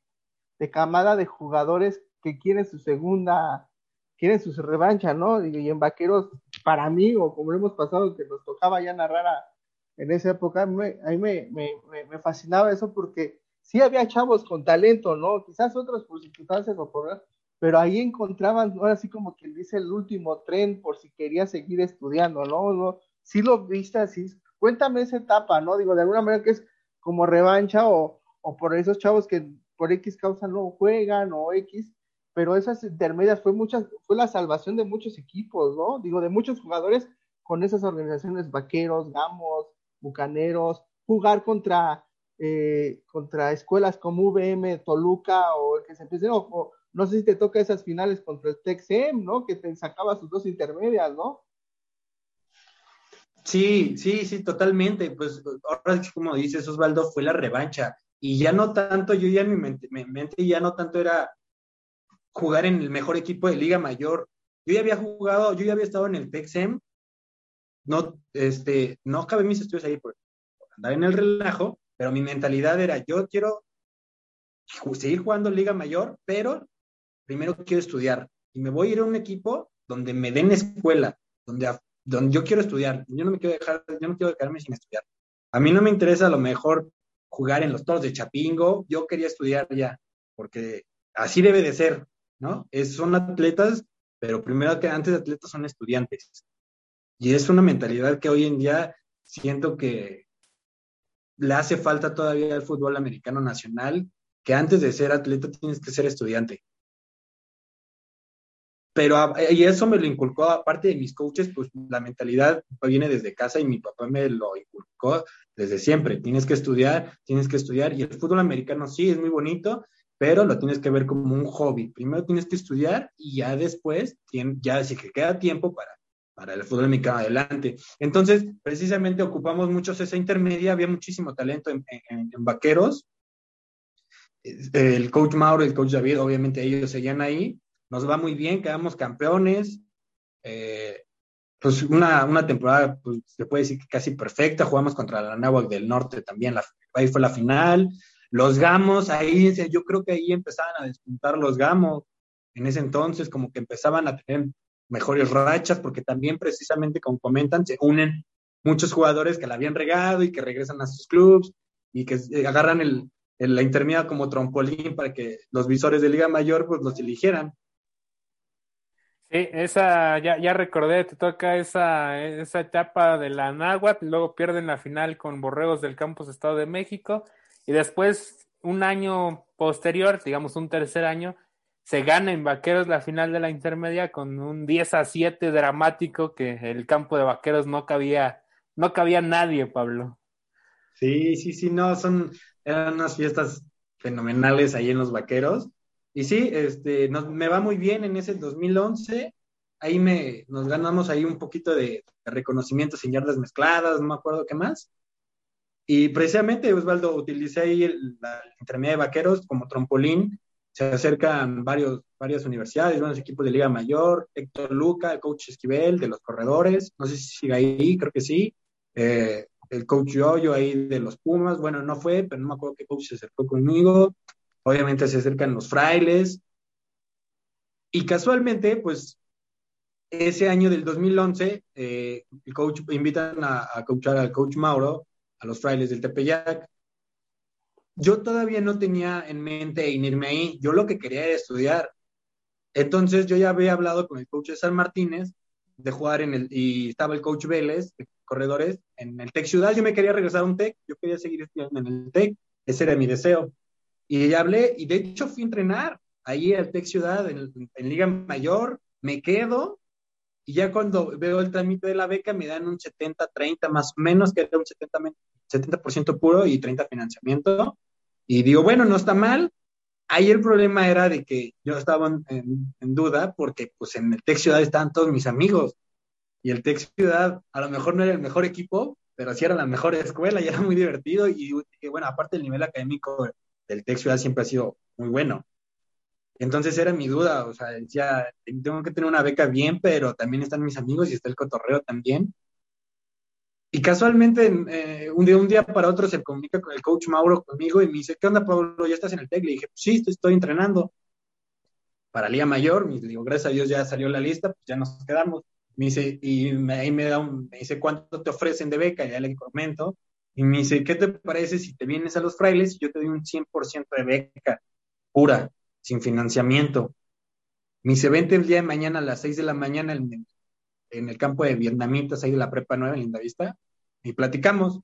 de camada de jugadores que quieren su segunda, quieren su revancha, ¿no? Y, en vaqueros, para mí, o como hemos pasado, que nos tocaba ya narrar a, en esa época, a mí, me, me, fascinaba eso porque sí había chavos con talento, ¿no? Quizás otros por circunstancias o por pero ahí encontraban, ahora sí como que dice el último tren por si quería seguir estudiando, ¿no? ¿no? Sí lo viste así. Cuéntame esa etapa, ¿no? Digo, de alguna manera que es como revancha o, o por esos chavos que por X causa no juegan o X, pero esas intermedias fue muchas, fue la salvación de muchos equipos, ¿no? Digo, de muchos jugadores con esas organizaciones vaqueros, gamos, bucaneros, jugar contra, eh, contra escuelas como VM, Toluca o el que se empiece, o, no sé si te toca esas finales contra el Texem, ¿no? Que te sacaba sus dos intermedias, ¿no? Sí, sí, sí, totalmente. Pues ahora, como dices, Osvaldo, fue la revancha. Y ya no tanto, yo ya en mi mente, mi mente ya no tanto era jugar en el mejor equipo de Liga Mayor. Yo ya había jugado, yo ya había estado en el Texem no, este, no acabé mis estudios ahí por, andar en el relajo, pero mi mentalidad era, yo quiero seguir jugando Liga Mayor, pero primero quiero estudiar y me voy a ir a un equipo donde me den escuela, donde, donde yo quiero estudiar. Yo no me quiero dejar, yo no quiero quedarme sin estudiar. A mí no me interesa a lo mejor jugar en los toros de Chapingo, yo quería estudiar ya, porque así debe de ser, ¿no? Es, son atletas, pero primero que antes de atletas son estudiantes. Y es una mentalidad que hoy en día siento que le hace falta todavía al fútbol americano nacional, que antes de ser atleta tienes que ser estudiante. Pero y eso me lo inculcó, aparte de mis coaches, pues la mentalidad viene desde casa y mi papá me lo inculcó desde siempre. Tienes que estudiar, tienes que estudiar. Y el fútbol americano sí es muy bonito, pero lo tienes que ver como un hobby. Primero tienes que estudiar y ya después, ya si que queda tiempo para para el fútbol mexicano adelante. Entonces, precisamente ocupamos muchos esa intermedia, había muchísimo talento en, vaqueros. El coach Mauro y el coach David, obviamente ellos seguían ahí. Nos va muy bien, quedamos campeones. Eh, pues una, una temporada, pues, se puede decir que casi perfecta. Jugamos contra la Nahuac del Norte también, ahí fue la final. Los Gamos, ahí yo creo que ahí empezaban a despuntar los Gamos. En ese entonces, como que empezaban a tener mejores rachas, porque también precisamente, como comentan, se unen muchos jugadores que la habían regado y que regresan a sus clubes y que eh, agarran el, la intermedia como trompolín para que los visores de Liga Mayor pues los eligieran. Sí, esa, ya, ya recordé, te toca esa, esa etapa de la Náhuatl, luego pierden la final con Borregos del Campus Estado de México, y después, un año posterior, digamos un tercer año, se gana en Vaqueros la final de la intermedia con un 10 a 7 dramático que el campo de Vaqueros no cabía, no cabía nadie, Pablo. Sí, sí, sí, no, son, eran unas fiestas fenomenales ahí en los Vaqueros. Y sí, este, me va muy bien en ese 2011. Ahí me, nos ganamos ahí un poquito de, reconocimiento sin yardas mezcladas, no me acuerdo qué más. Y precisamente, Osvaldo, utilicé ahí la intermedia de Vaqueros como trampolín se acercan varios, varias universidades, varios equipos de Liga Mayor, Héctor Luca, el coach Esquivel de los corredores, no sé si sigue ahí, creo que sí, eh, el coach Yoyo ahí de los Pumas, bueno, no fue, pero no me acuerdo qué coach se acercó conmigo, obviamente se acercan los frailes, y casualmente, pues, ese año del 2011, eh, el coach invitan a, a coachar al coach Mauro, a los frailes del Tepeyac, yo todavía no tenía en mente irme ahí, yo lo que quería era estudiar. Entonces yo ya había hablado con el coach de San Martínez de jugar en el, y estaba el coach Vélez, de corredores, en el Tec Ciudad, yo me quería regresar a un Tec, yo quería seguir estudiando en el Tec, ese era mi deseo. Y hablé, y de hecho fui a entrenar ahí al Tec Ciudad, en, en Liga Mayor, me quedo, y ya cuando veo el trámite de la beca me dan un 70-30 más o menos, que era un 70%, 70 puro y 30 financiamiento. Y digo, bueno, no está mal. Ahí el problema era de que yo estaba en, duda porque pues en el Tec Ciudad estaban todos mis amigos y el Tec Ciudad a lo mejor no era el mejor equipo, pero sí era la mejor escuela y era muy divertido y, bueno, aparte el nivel académico del Tec Ciudad siempre ha sido muy bueno. Entonces era mi duda, o sea, decía, tengo que tener una beca bien, pero también están mis amigos y está el cotorreo también. Y casualmente, eh, un, día, un día para otro se comunica con el coach Mauro conmigo y me dice, ¿qué onda, Pablo? ¿Ya estás en el TEC? Le dije, sí, estoy, entrenando para Liga Mayor. Me digo, gracias a Dios ya salió la lista, pues ya nos quedamos. Me dice, y ahí me da un, me dice, ¿cuánto te ofrecen de beca? Ya le comento. Y me dice, ¿qué te parece si te vienes a los frailes y yo te doy un 100% de beca pura, sin financiamiento? Me dice, vente el día de mañana a las 6 de la mañana en, en el campo de vietnamitas ahí de la Prepa 9 en Lindavista y platicamos.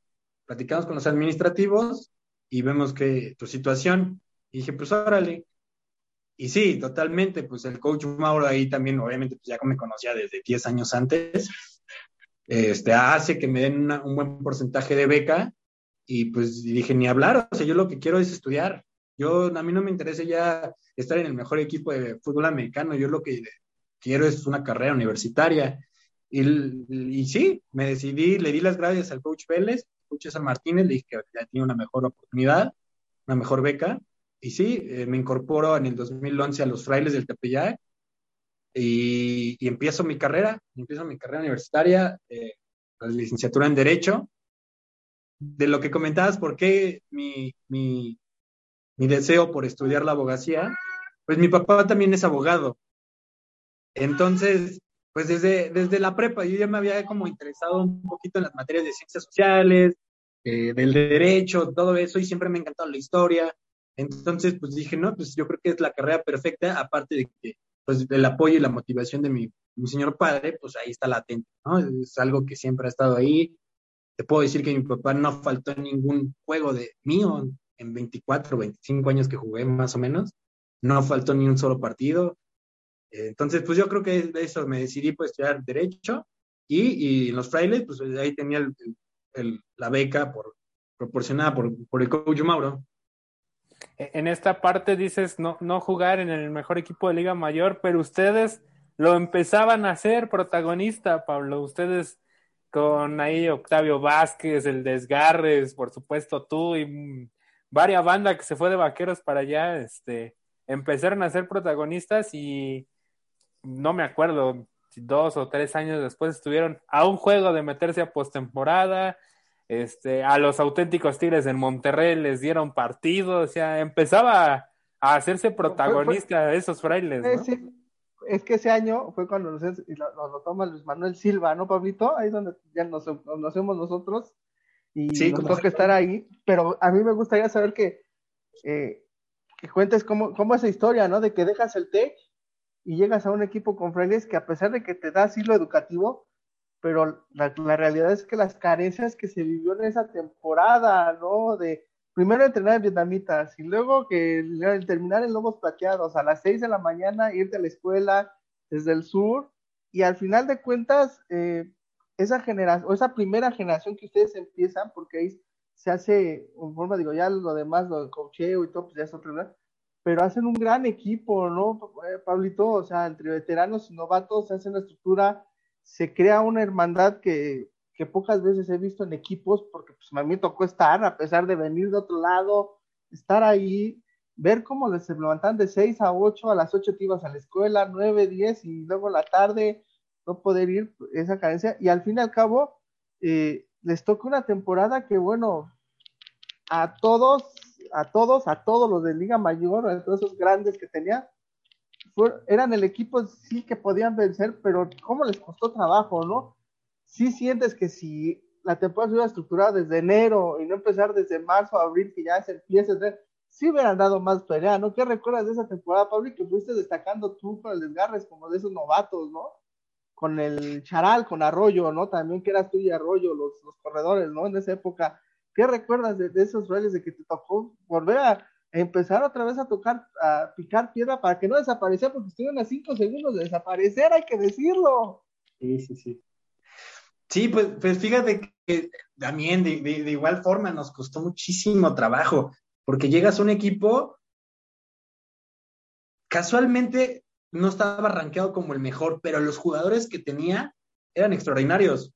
Platicamos con los administrativos y vemos que tu situación. Y dije, pues órale, y sí, totalmente, pues el coach Mauro ahí también, obviamente, pues ya me conocía desde 10 años antes, este, hace que me den un buen porcentaje de beca y pues dije, ni hablar, o sea, yo lo que quiero es estudiar. Yo, a mí no me interesa ya estar en el mejor equipo de fútbol americano, yo lo que quiero es una carrera universitaria. Y, y sí, me decidí, le di las gracias al coach Vélez, coach San Martínez, le dije que ya tenía una mejor oportunidad, una mejor beca, y sí, eh, me incorporo en el 2011 a los frailes del Tepeyac y, y empiezo mi carrera, empiezo mi carrera universitaria, eh, la licenciatura en Derecho. De lo que comentabas, ¿por qué mi, mi, mi deseo por estudiar la abogacía? Pues mi papá también es abogado. Entonces, pues desde, desde la prepa yo ya me había como interesado un poquito en las materias de ciencias sociales, eh, del derecho, todo eso, y siempre me ha encantado la historia. Entonces, pues dije, no, pues yo creo que es la carrera perfecta, aparte de que, pues, el apoyo y la motivación de mi, señor padre, pues ahí está latente, ¿no? Es algo que siempre ha estado ahí. Te puedo decir que mi papá no faltó en ningún juego de mío en 24, 25 años que jugué más o menos. No faltó ni un solo partido. Entonces, pues yo creo que de eso me decidí pues estudiar Derecho y, y en los frailes, pues ahí tenía la beca por, proporcionada por, por el coach Mauro. E-, en esta parte dices no, no jugar en el mejor equipo de Liga Mayor, pero ustedes lo empezaban a hacer protagonista, Pablo. Ustedes con ahí Octavio Vázquez, el Desgarres, por supuesto tú y varias bandas que se fue de vaqueros para allá, este, empezaron a ser protagonistas y no me acuerdo, si dos o tres años después estuvieron a un juego de meterse a postemporada, este, a los auténticos Tigres en Monterrey les dieron partido, o sea, empezaba a hacerse protagonista de esos frailes. ¿no? Es, que ese año fue cuando nos, lo toma Luis Manuel Silva, ¿no, Pablito? Ahí es donde ya nos conocemos nosotros y sí, nos toca estar ahí, pero a mí me gustaría saber que, eh, que cuentes cómo, cómo esa historia, ¿no? De que dejas el TEC y llegas a un equipo con frailes que a pesar de que te da asilo educativo, pero la, realidad es que las carencias que se vivió en esa temporada, ¿no? De primero entrenar en vietnamitas y luego que terminar en lobos plateados a las 6 de la mañana, irte a la escuela desde el sur y al final de cuentas, eh, esa generación, o esa primera generación que ustedes empiezan, porque ahí se hace, en forma, digo, ya lo demás, lo del cocheo y todo, pues ya es otra. Pero hacen un gran equipo, ¿no, eh, Pablito? O sea, entre veteranos y novatos se hace una estructura se crea una hermandad que, pocas veces he visto en equipos, porque pues a mí me tocó estar, a pesar de venir de otro lado, estar ahí, ver cómo les levantan de 6 a 8, a las 8 te ibas a la escuela, 9, 10 y luego la tarde no poder ir, esa carencia, y al fin y al cabo eh, les toca una temporada que bueno, a todos, a todos, a todos los de Liga Mayor, a todos esos grandes que tenía, eran el equipo sí que podían vencer, pero ¿cómo les costó trabajo, no? Sí sientes que si la temporada se hubiera estructurado desde enero y no empezar desde marzo abril, que ya se empieza sí hubieran dado más pelea, ¿no? ¿Qué recuerdas de esa temporada, Pablo, que fuiste destacando tú con el desgarres como de esos novatos, ¿no? Con el Charal, con Arroyo, ¿no? También que eras tú y Arroyo, los, los corredores, ¿no? En esa época. ¿Qué recuerdas de, esos frailes de que te tocó volver a empezar otra vez a tocar, a picar piedra para que no desapareciera, porque estuvieron a cinco segundos de desaparecer, hay que decirlo. Sí, sí, sí. Sí, pues, pues fíjate que también de, de, igual forma nos costó muchísimo trabajo, porque llegas a un equipo, casualmente no estaba rankeado como el mejor, pero los jugadores que tenía eran extraordinarios,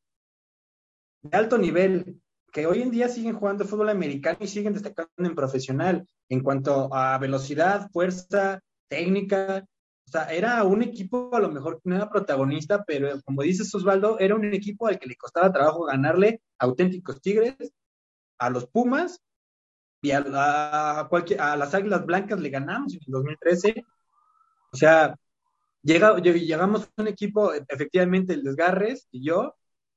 de alto nivel, que hoy en día siguen jugando fútbol americano y siguen destacando en profesional en cuanto a velocidad, fuerza, técnica. O sea, era un equipo a lo mejor no era protagonista, pero como dices Osvaldo, era un equipo al que le costaba trabajo ganarle auténticos Tigres, a los Pumas y a, las Águilas Blancas le ganamos en el 2013. O sea, llega, llegamos a un equipo, efectivamente, el Desgarres y yo,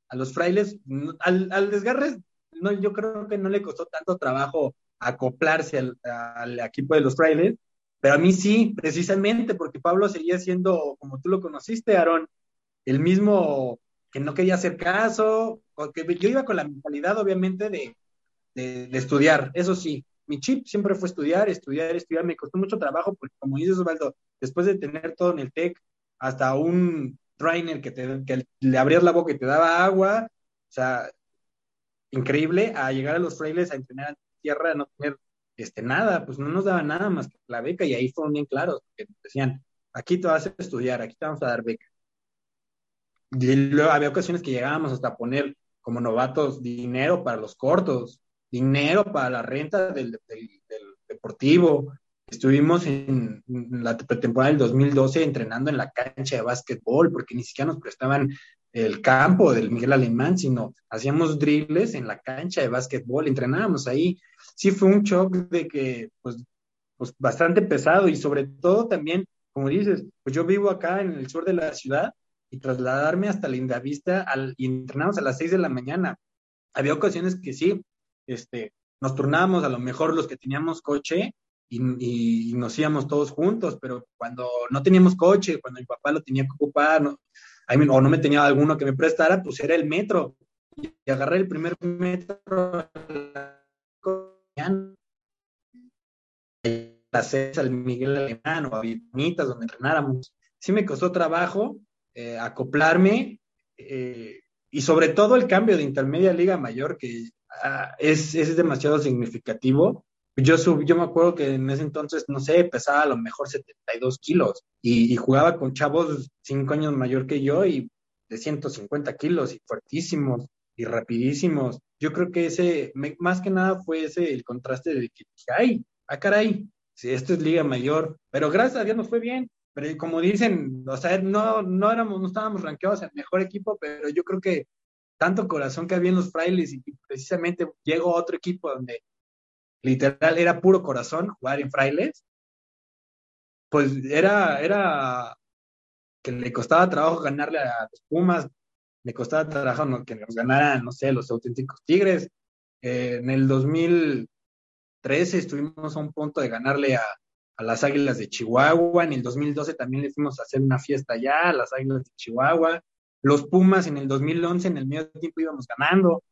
a los frailes, al Desgarres no, yo creo que no le costó tanto trabajo acoplarse al, equipo de los frailes, pero a mí sí, precisamente porque Pablo seguía siendo, como tú lo conociste, Aaron, el mismo que no quería hacer caso, porque yo iba con la mentalidad, obviamente, de, de, estudiar, eso sí, mi chip siempre fue estudiar, estudiar, estudiar, me costó mucho trabajo, porque como dices, Osvaldo, después de tener todo en el TEC, hasta un trainer que, te, que le abrías la boca y te daba agua, o sea, increíble a llegar a los frailes a entrenar en tierra, no tener este, nada, pues no nos daban nada más que la beca y ahí fueron bien claros, que decían, aquí te vas a estudiar, aquí te vamos a dar beca. Y luego había ocasiones que llegábamos hasta poner como novatos dinero para los cortos, dinero para la renta del, del, deportivo. Estuvimos en, la pretemporada del 2012 entrenando en la cancha de básquetbol porque ni siquiera nos prestaban el campo del Miguel Alemán, sino hacíamos drills en la cancha de básquetbol, entrenábamos ahí. Sí fue un shock de que, pues, pues bastante pesado y sobre todo también, como dices, pues yo vivo acá en el sur de la ciudad y trasladarme hasta Lindavista al, y entrenamos a las seis de la mañana. Había ocasiones que sí, este, nos turnábamos a lo mejor los que teníamos coche y, y, nos íbamos todos juntos, pero cuando no teníamos coche, cuando mi papá lo tenía que ocupar, no, o no me tenía alguno que me prestara, pues era el metro. Y agarré el primer metro las al Miguel Alemán o a Vitamitas donde entrenáramos. Sí me costó trabajo eh, acoplarme eh, y sobre todo el cambio de intermedia liga mayor que ah, es, es demasiado significativo yo, sub, yo me acuerdo que en ese entonces, no sé, pesaba a lo mejor 72 kilos y, jugaba con chavos cinco años mayor que yo y de 150 kilos y fuertísimos y rapidísimos. Yo creo que ese, más que nada fue ese el contraste de que ay, ah, caray, si esto es liga mayor, pero gracias a Dios nos fue bien. Pero como dicen, o sea, no, no éramos, no estábamos rankeados en mejor equipo, pero yo creo que tanto corazón que había en los frailes y precisamente llegó otro equipo donde literal era puro corazón jugar en frailes, pues era, era que le costaba trabajo ganarle a los Pumas, le costaba trabajo que nos ganaran, no sé, los auténticos Tigres. Eh, en el 2013 estuvimos a un punto de ganarle a, a, las Águilas de Chihuahua, en el 2012 también le fuimos a hacer una fiesta allá a las Águilas de Chihuahua. Los Pumas en el 2011 en el medio tiempo íbamos ganando.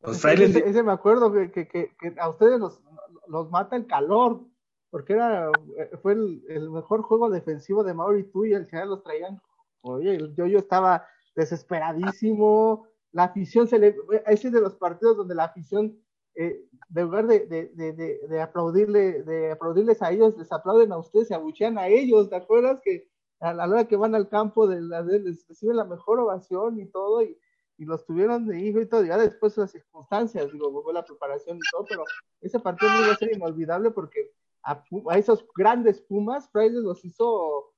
Los frailes. Ese, me acuerdo que, que, que, a ustedes los, los mata el calor, porque era, eh, fue el, mejor juego defensivo de Mauri tú y al final los traían. Oye, yo, yo estaba desesperadísimo, la afición se le, ese es de los partidos donde la afición, eh, de lugar de, de, de, aplaudirle, de aplaudirles a ellos, les aplauden a ustedes, se abuchean a ellos, ¿te acuerdas que a la hora que van al campo de les reciben la mejor ovación y todo, y, y los tuvieron de hijo y todo, ya después las circunstancias, digo, fue la preparación y todo, pero ese partido no iba a ser inolvidable porque a, esos grandes Pumas, Frailes los hizo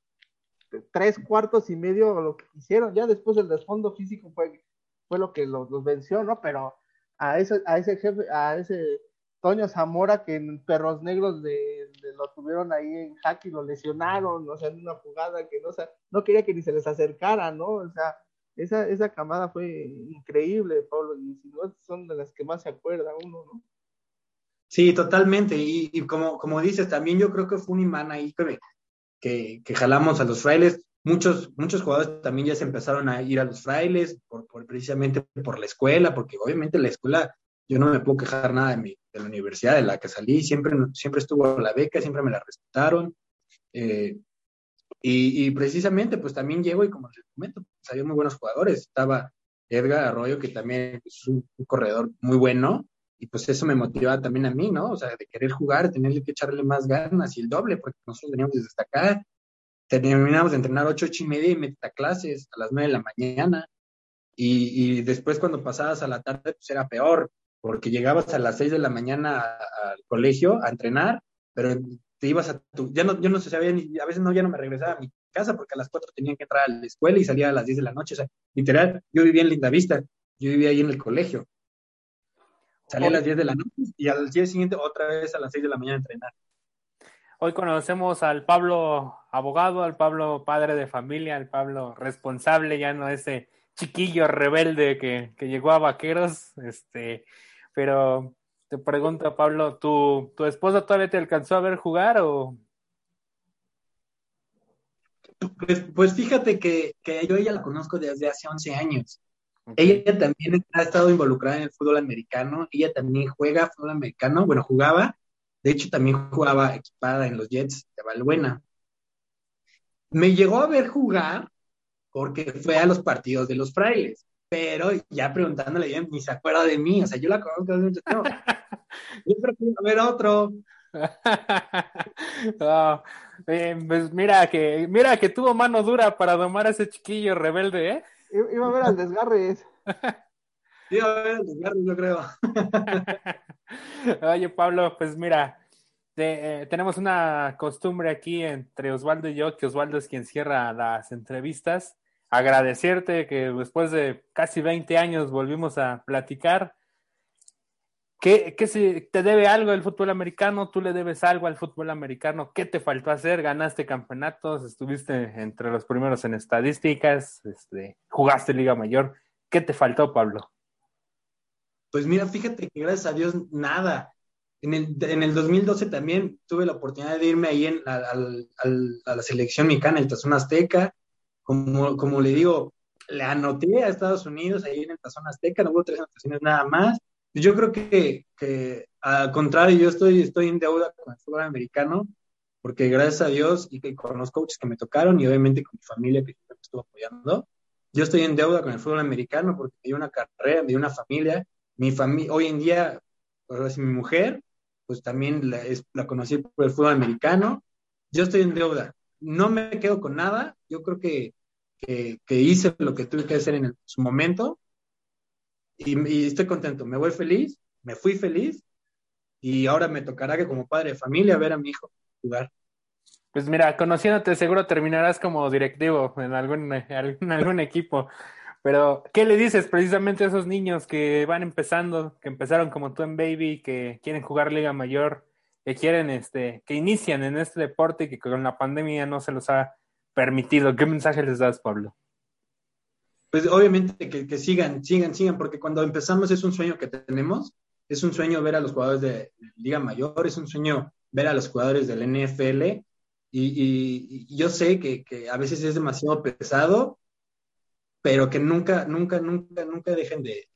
tres cuartos y medio lo que hicieron, ya después el desfondo físico fue, fue lo que los, venció, ¿no? Pero a ese, a ese jefe, a ese Toño Zamora que en Perros Negros de, lo tuvieron ahí en jaque y lo lesionaron, o sea, en una jugada que no, no quería que ni se les acercara, ¿no? O sea, esa, esa camada fue increíble, Pablo, y si no, son de las que más se acuerda uno, ¿no? Sí, totalmente, y, como, como dices, también yo creo que fue un imán ahí que, que, jalamos a los frailes, muchos, muchos jugadores también ya se empezaron a ir a los frailes, por, precisamente por la escuela, porque obviamente la escuela yo no me puedo quejar nada de, mi, de la universidad de la que salí, siempre, siempre estuvo la beca, siempre me la respetaron. Eh, y, y, precisamente, pues también llego y como les comento, había muy buenos jugadores. Estaba Edgar Arroyo, que también es un, corredor muy bueno, y pues eso me motivaba también a mí, ¿no? O sea, de querer jugar, tener que echarle más ganas y el doble, porque nosotros veníamos desde acá, terminamos de entrenar ocho, ocho y media y meta clases a las nueve de la mañana. Y, y, después cuando pasabas a la tarde, pues era peor, porque llegabas a las seis de la mañana al colegio a entrenar, pero te ibas a tu, ya no, yo no sabía ni, a veces no, ya no me regresaba a mi casa porque a las cuatro tenían que entrar a la escuela y salía a las diez de la noche, o sea, literal, yo vivía en Linda Vista, yo vivía ahí en el colegio. Salía a las diez de la noche y al día siguiente otra vez a las seis de la mañana a entrenar. Hoy conocemos al Pablo abogado, al Pablo padre de familia, al Pablo responsable, ya no ese chiquillo rebelde que, que llegó a Vaqueros, este, pero te pregunto, Pablo, ¿tu, ¿tu esposa todavía te alcanzó a ver jugar o...? Pues, pues fíjate que, que, yo ella la conozco desde hace 11 años. Okay. Ella también ha estado involucrada en el fútbol americano, ella también juega fútbol americano, bueno, jugaba, de hecho también jugaba equipada en los Jets de Valbuena. Me llegó a ver jugar porque fue a los partidos de los frailes pero ya preguntándole bien, ni se acuerda de mí, o sea, yo la conozco hace mucho tiempo. yo creo que a ver otro. eh, pues mira que, mira que tuvo mano dura para domar a ese chiquillo rebelde, ¿eh? Iba a ver al desgarres. Iba a ver al desgarres, yo creo. Oye, Pablo, pues mira, te, eh, tenemos una costumbre aquí entre Osvaldo y yo, que Osvaldo es quien cierra las entrevistas agradecerte que después de casi 20 años volvimos a platicar. ¿Qué, qué te debe algo el fútbol americano? ¿Tú le debes algo al fútbol americano? ¿Qué te faltó hacer? ¿Ganaste campeonatos? ¿Estuviste entre los primeros en estadísticas? Este, ¿Jugaste Liga Mayor? ¿Qué te faltó, Pablo? Pues mira, fíjate que gracias a Dios nada. En el, en el 2012 también tuve la oportunidad de irme ahí en, al, a la selección mexicana, el Tazón Azteca, como, como le digo, le anoté a Estados Unidos ahí en el Tazón Azteca, no hubo tres anotaciones nada más. Yo creo que, que al contrario, yo estoy, estoy en deuda con el fútbol americano, porque gracias a Dios y que con los coaches que me tocaron y obviamente con mi familia que me estuvo apoyando, yo estoy en deuda con el fútbol americano porque me dio una carrera, me dio una familia. Mi familia, hoy en día, pues, mi mujer, pues también la, es, la conocí por el fútbol americano. Yo estoy en deuda. No me quedo con nada. Yo creo que que, que, hice lo que tuve que hacer en el, su momento y, estoy contento. Me voy feliz, me fui feliz y ahora me tocará que como padre de familia ver a mi hijo jugar. Pues mira, conociéndote seguro terminarás como directivo en algún, en algún equipo. Pero, ¿qué le dices precisamente a esos niños que van empezando, que empezaron como tú en Baby, que quieren jugar Liga Mayor, que quieren, este, que inician en este deporte y que con la pandemia no se los ha permitido. ¿Qué mensaje les das, Pablo? Pues obviamente que, sigan, sigan, sigan, porque cuando empezamos es un sueño que tenemos, es un sueño ver a los jugadores de Liga Mayor, es un sueño ver a los jugadores del NFL, y, yo sé que, a veces es demasiado pesado, pero que nunca, nunca, nunca, nunca dejen de,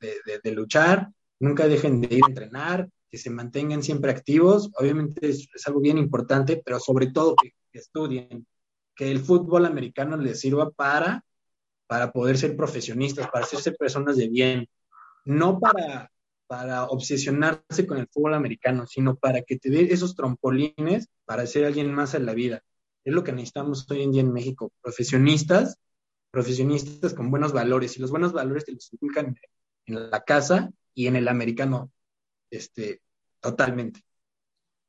luchar, nunca dejen de ir a entrenar, que se mantengan siempre activos, obviamente es, algo bien importante, pero sobre todo que estudien, que el fútbol americano les sirva para, para poder ser profesionistas, para hacerse personas de bien, no para, para obsesionarse con el fútbol americano, sino para que te dé esos trompolines para ser alguien más en la vida. Es lo que necesitamos hoy en día en México, profesionistas, profesionistas con buenos valores, y los buenos valores te los inculcan en la casa y en el americano, este, totalmente.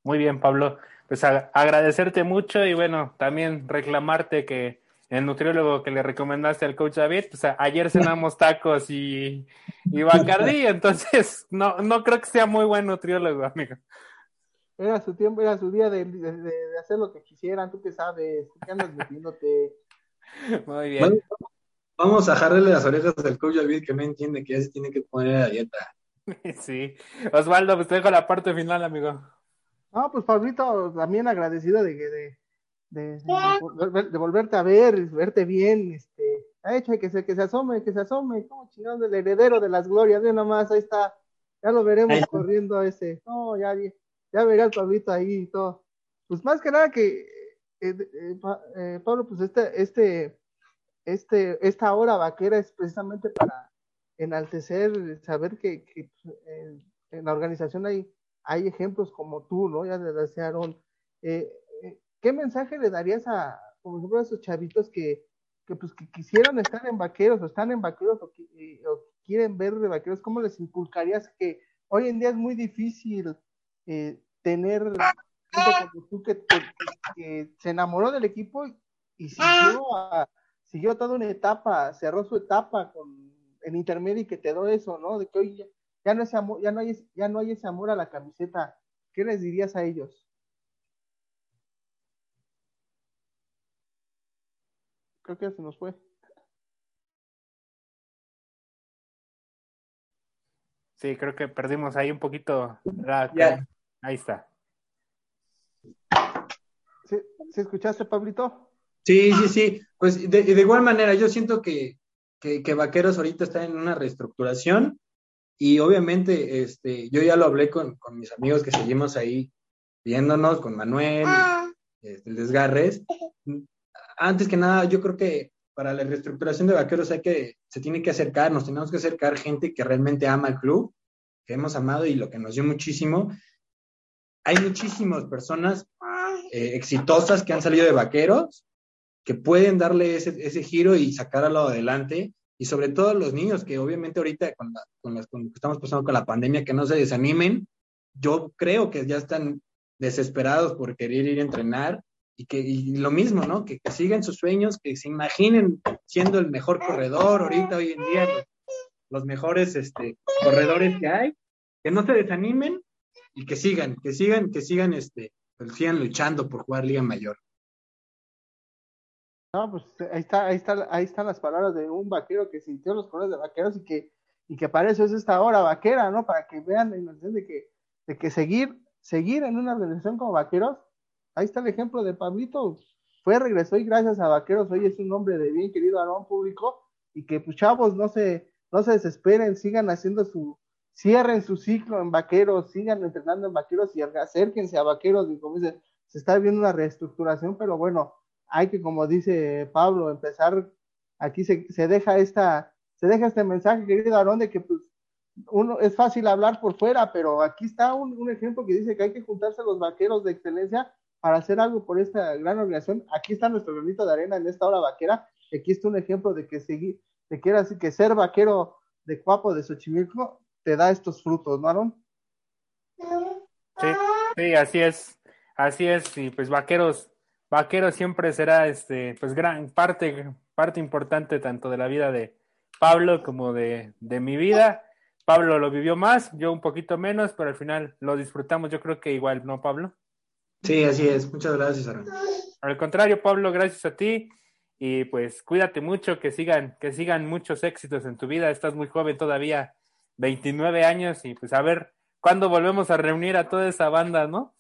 Muy bien, Pablo pues agradecerte mucho y bueno, también reclamarte que el nutriólogo que le recomendaste al coach David, pues ayer cenamos tacos y, y Bacardí, entonces no, no creo que sea muy buen nutriólogo, amigo. Era su tiempo, era su día de, de, de hacer lo que quisieran, tú qué sabes, tú qué andas metiéndote. Muy bien. Bueno, vamos a jarrele las orejas del coach David que me entiende que ya se tiene que poner a dieta. Sí. Osvaldo, pues te dejo la parte final, amigo. No, pues Pablito, también agradecido de, de, de, de, de volverte a ver, verte bien, este, ha hecho que se, que se asome, que se asome, como chingón, el heredero de las glorias, ve nomás, ahí está, ya lo veremos corriendo ese. No, ya, ya verá el Pablito ahí y todo. Pues más que nada que, eh, eh, eh, Pablo, pues este, este, este, esta hora vaquera es precisamente para enaltecer, saber que, que en la organización hay, hay ejemplos como tú, ¿no? Ya desde Aaron. ¿Qué mensaje le darías a, como ejemplo, a esos chavitos que, que, pues, que quisieran estar en vaqueros o están en vaqueros o, o quieren ver de vaqueros? ¿Cómo les inculcarías que hoy en día es muy difícil eh, tener gente como tú que, se enamoró del equipo y siguió, siguió toda una etapa, cerró su etapa con el intermedio y que te dio eso, ¿no? De que hoy ya, no, ese amor, ya, no hay, ya no hay ese amor a la camiseta. ¿Qué les dirías a ellos? Creo que ya se nos fue. Sí, creo que perdimos ahí un poquito. Ahí está. ¿Sí, escuchaste, Pablito? Sí, sí, sí. Pues de, igual manera, yo siento que, que, Vaqueros ahorita está en una reestructuración y obviamente este, yo ya lo hablé con, mis amigos que seguimos ahí viéndonos, con Manuel, este, el Desgarres. Antes que nada, yo creo que para la reestructuración de Vaqueros hay que, se tiene que acercar, nos tenemos que acercar gente que realmente ama el club, que hemos amado y lo que nos dio muchísimo. Hay muchísimas personas eh, exitosas que han salido de Vaqueros, que pueden darle ese, ese giro y sacarlo adelante, y sobre todo los niños que obviamente ahorita con, con, con lo que estamos pasando con la pandemia, que no se desanimen, yo creo que ya están desesperados por querer ir a entrenar y que y lo mismo, ¿no? Que, sigan sus sueños, que se imaginen siendo el mejor corredor ahorita, hoy en día, los, mejores este, corredores que hay, que no se desanimen y que sigan, que sigan, que sigan, este, pues, sigan luchando por jugar Liga Mayor. No, pues ahí está, ahí está, ahí están las palabras de un vaquero que sintió los colores de vaqueros y que, y que para eso es esta hora vaquera, ¿no? Para que vean la de que, de que seguir, seguir en una organización como vaqueros ahí está el ejemplo de Pablito. Fue, regresó y gracias a Vaqueros hoy es un hombre de bien querido Aarón público y que pues chavos no se, no se desesperen, sigan haciendo su, cierren su ciclo en Vaqueros, sigan entrenando en Vaqueros y acérquense a Vaqueros y como dice, se está viendo una reestructuración, pero bueno, hay que como dice Pablo, empezar, aquí se, se deja esta, se deja este mensaje, querido Aarón, de que pues uno es fácil hablar por fuera, pero aquí está un, un, ejemplo que dice que hay que juntarse los vaqueros de excelencia para hacer algo por esta gran organización. Aquí está nuestro granito de arena en esta hora vaquera. Aquí está un ejemplo de que seguir, de que, era, que ser vaquero de Cuapo de Xochimilco te da estos frutos, ¿no, Aaron? Sí, sí, así es, así es, y pues vaqueros, vaqueros siempre será este, pues gran parte, parte importante tanto de la vida de Pablo como de, de mi vida. Pablo lo vivió más, yo un poquito menos, pero al final lo disfrutamos, yo creo que igual, ¿no, Pablo? Sí, así es. Muchas gracias, Aaron. Al contrario, Pablo, gracias a ti. Y pues cuídate mucho, que sigan, que sigan muchos éxitos en tu vida. Estás muy joven todavía, 29 años, y pues a ver cuándo volvemos a reunir a toda esa banda, ¿no?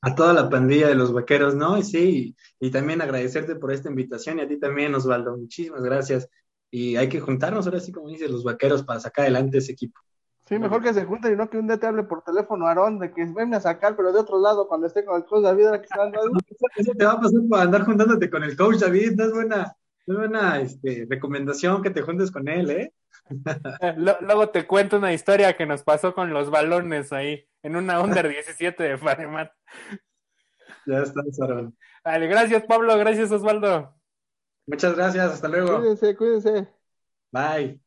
A toda la pandilla de los vaqueros, ¿no? Y sí, y también agradecerte por esta invitación y a ti también, Osvaldo. Muchísimas gracias. Y hay que juntarnos ahora sí, como dices, los vaqueros para sacar adelante ese equipo. Sí, mejor que se junten y no que un día te hable por teléfono, Aarón, de que venga a sacar, pero de otro lado, cuando esté con el coach David, que está dando Eso te va a pasar por andar juntándote con el coach David, no es buena, no es buena este, recomendación que te juntes con él, ¿eh? Luego te cuento una historia que nos pasó con los balones ahí, en una Under 17 de Faremat. Ya estás, Aarón. Vale, gracias, Pablo, gracias, Osvaldo. Muchas gracias, hasta luego. Cuídense, cuídense. Bye.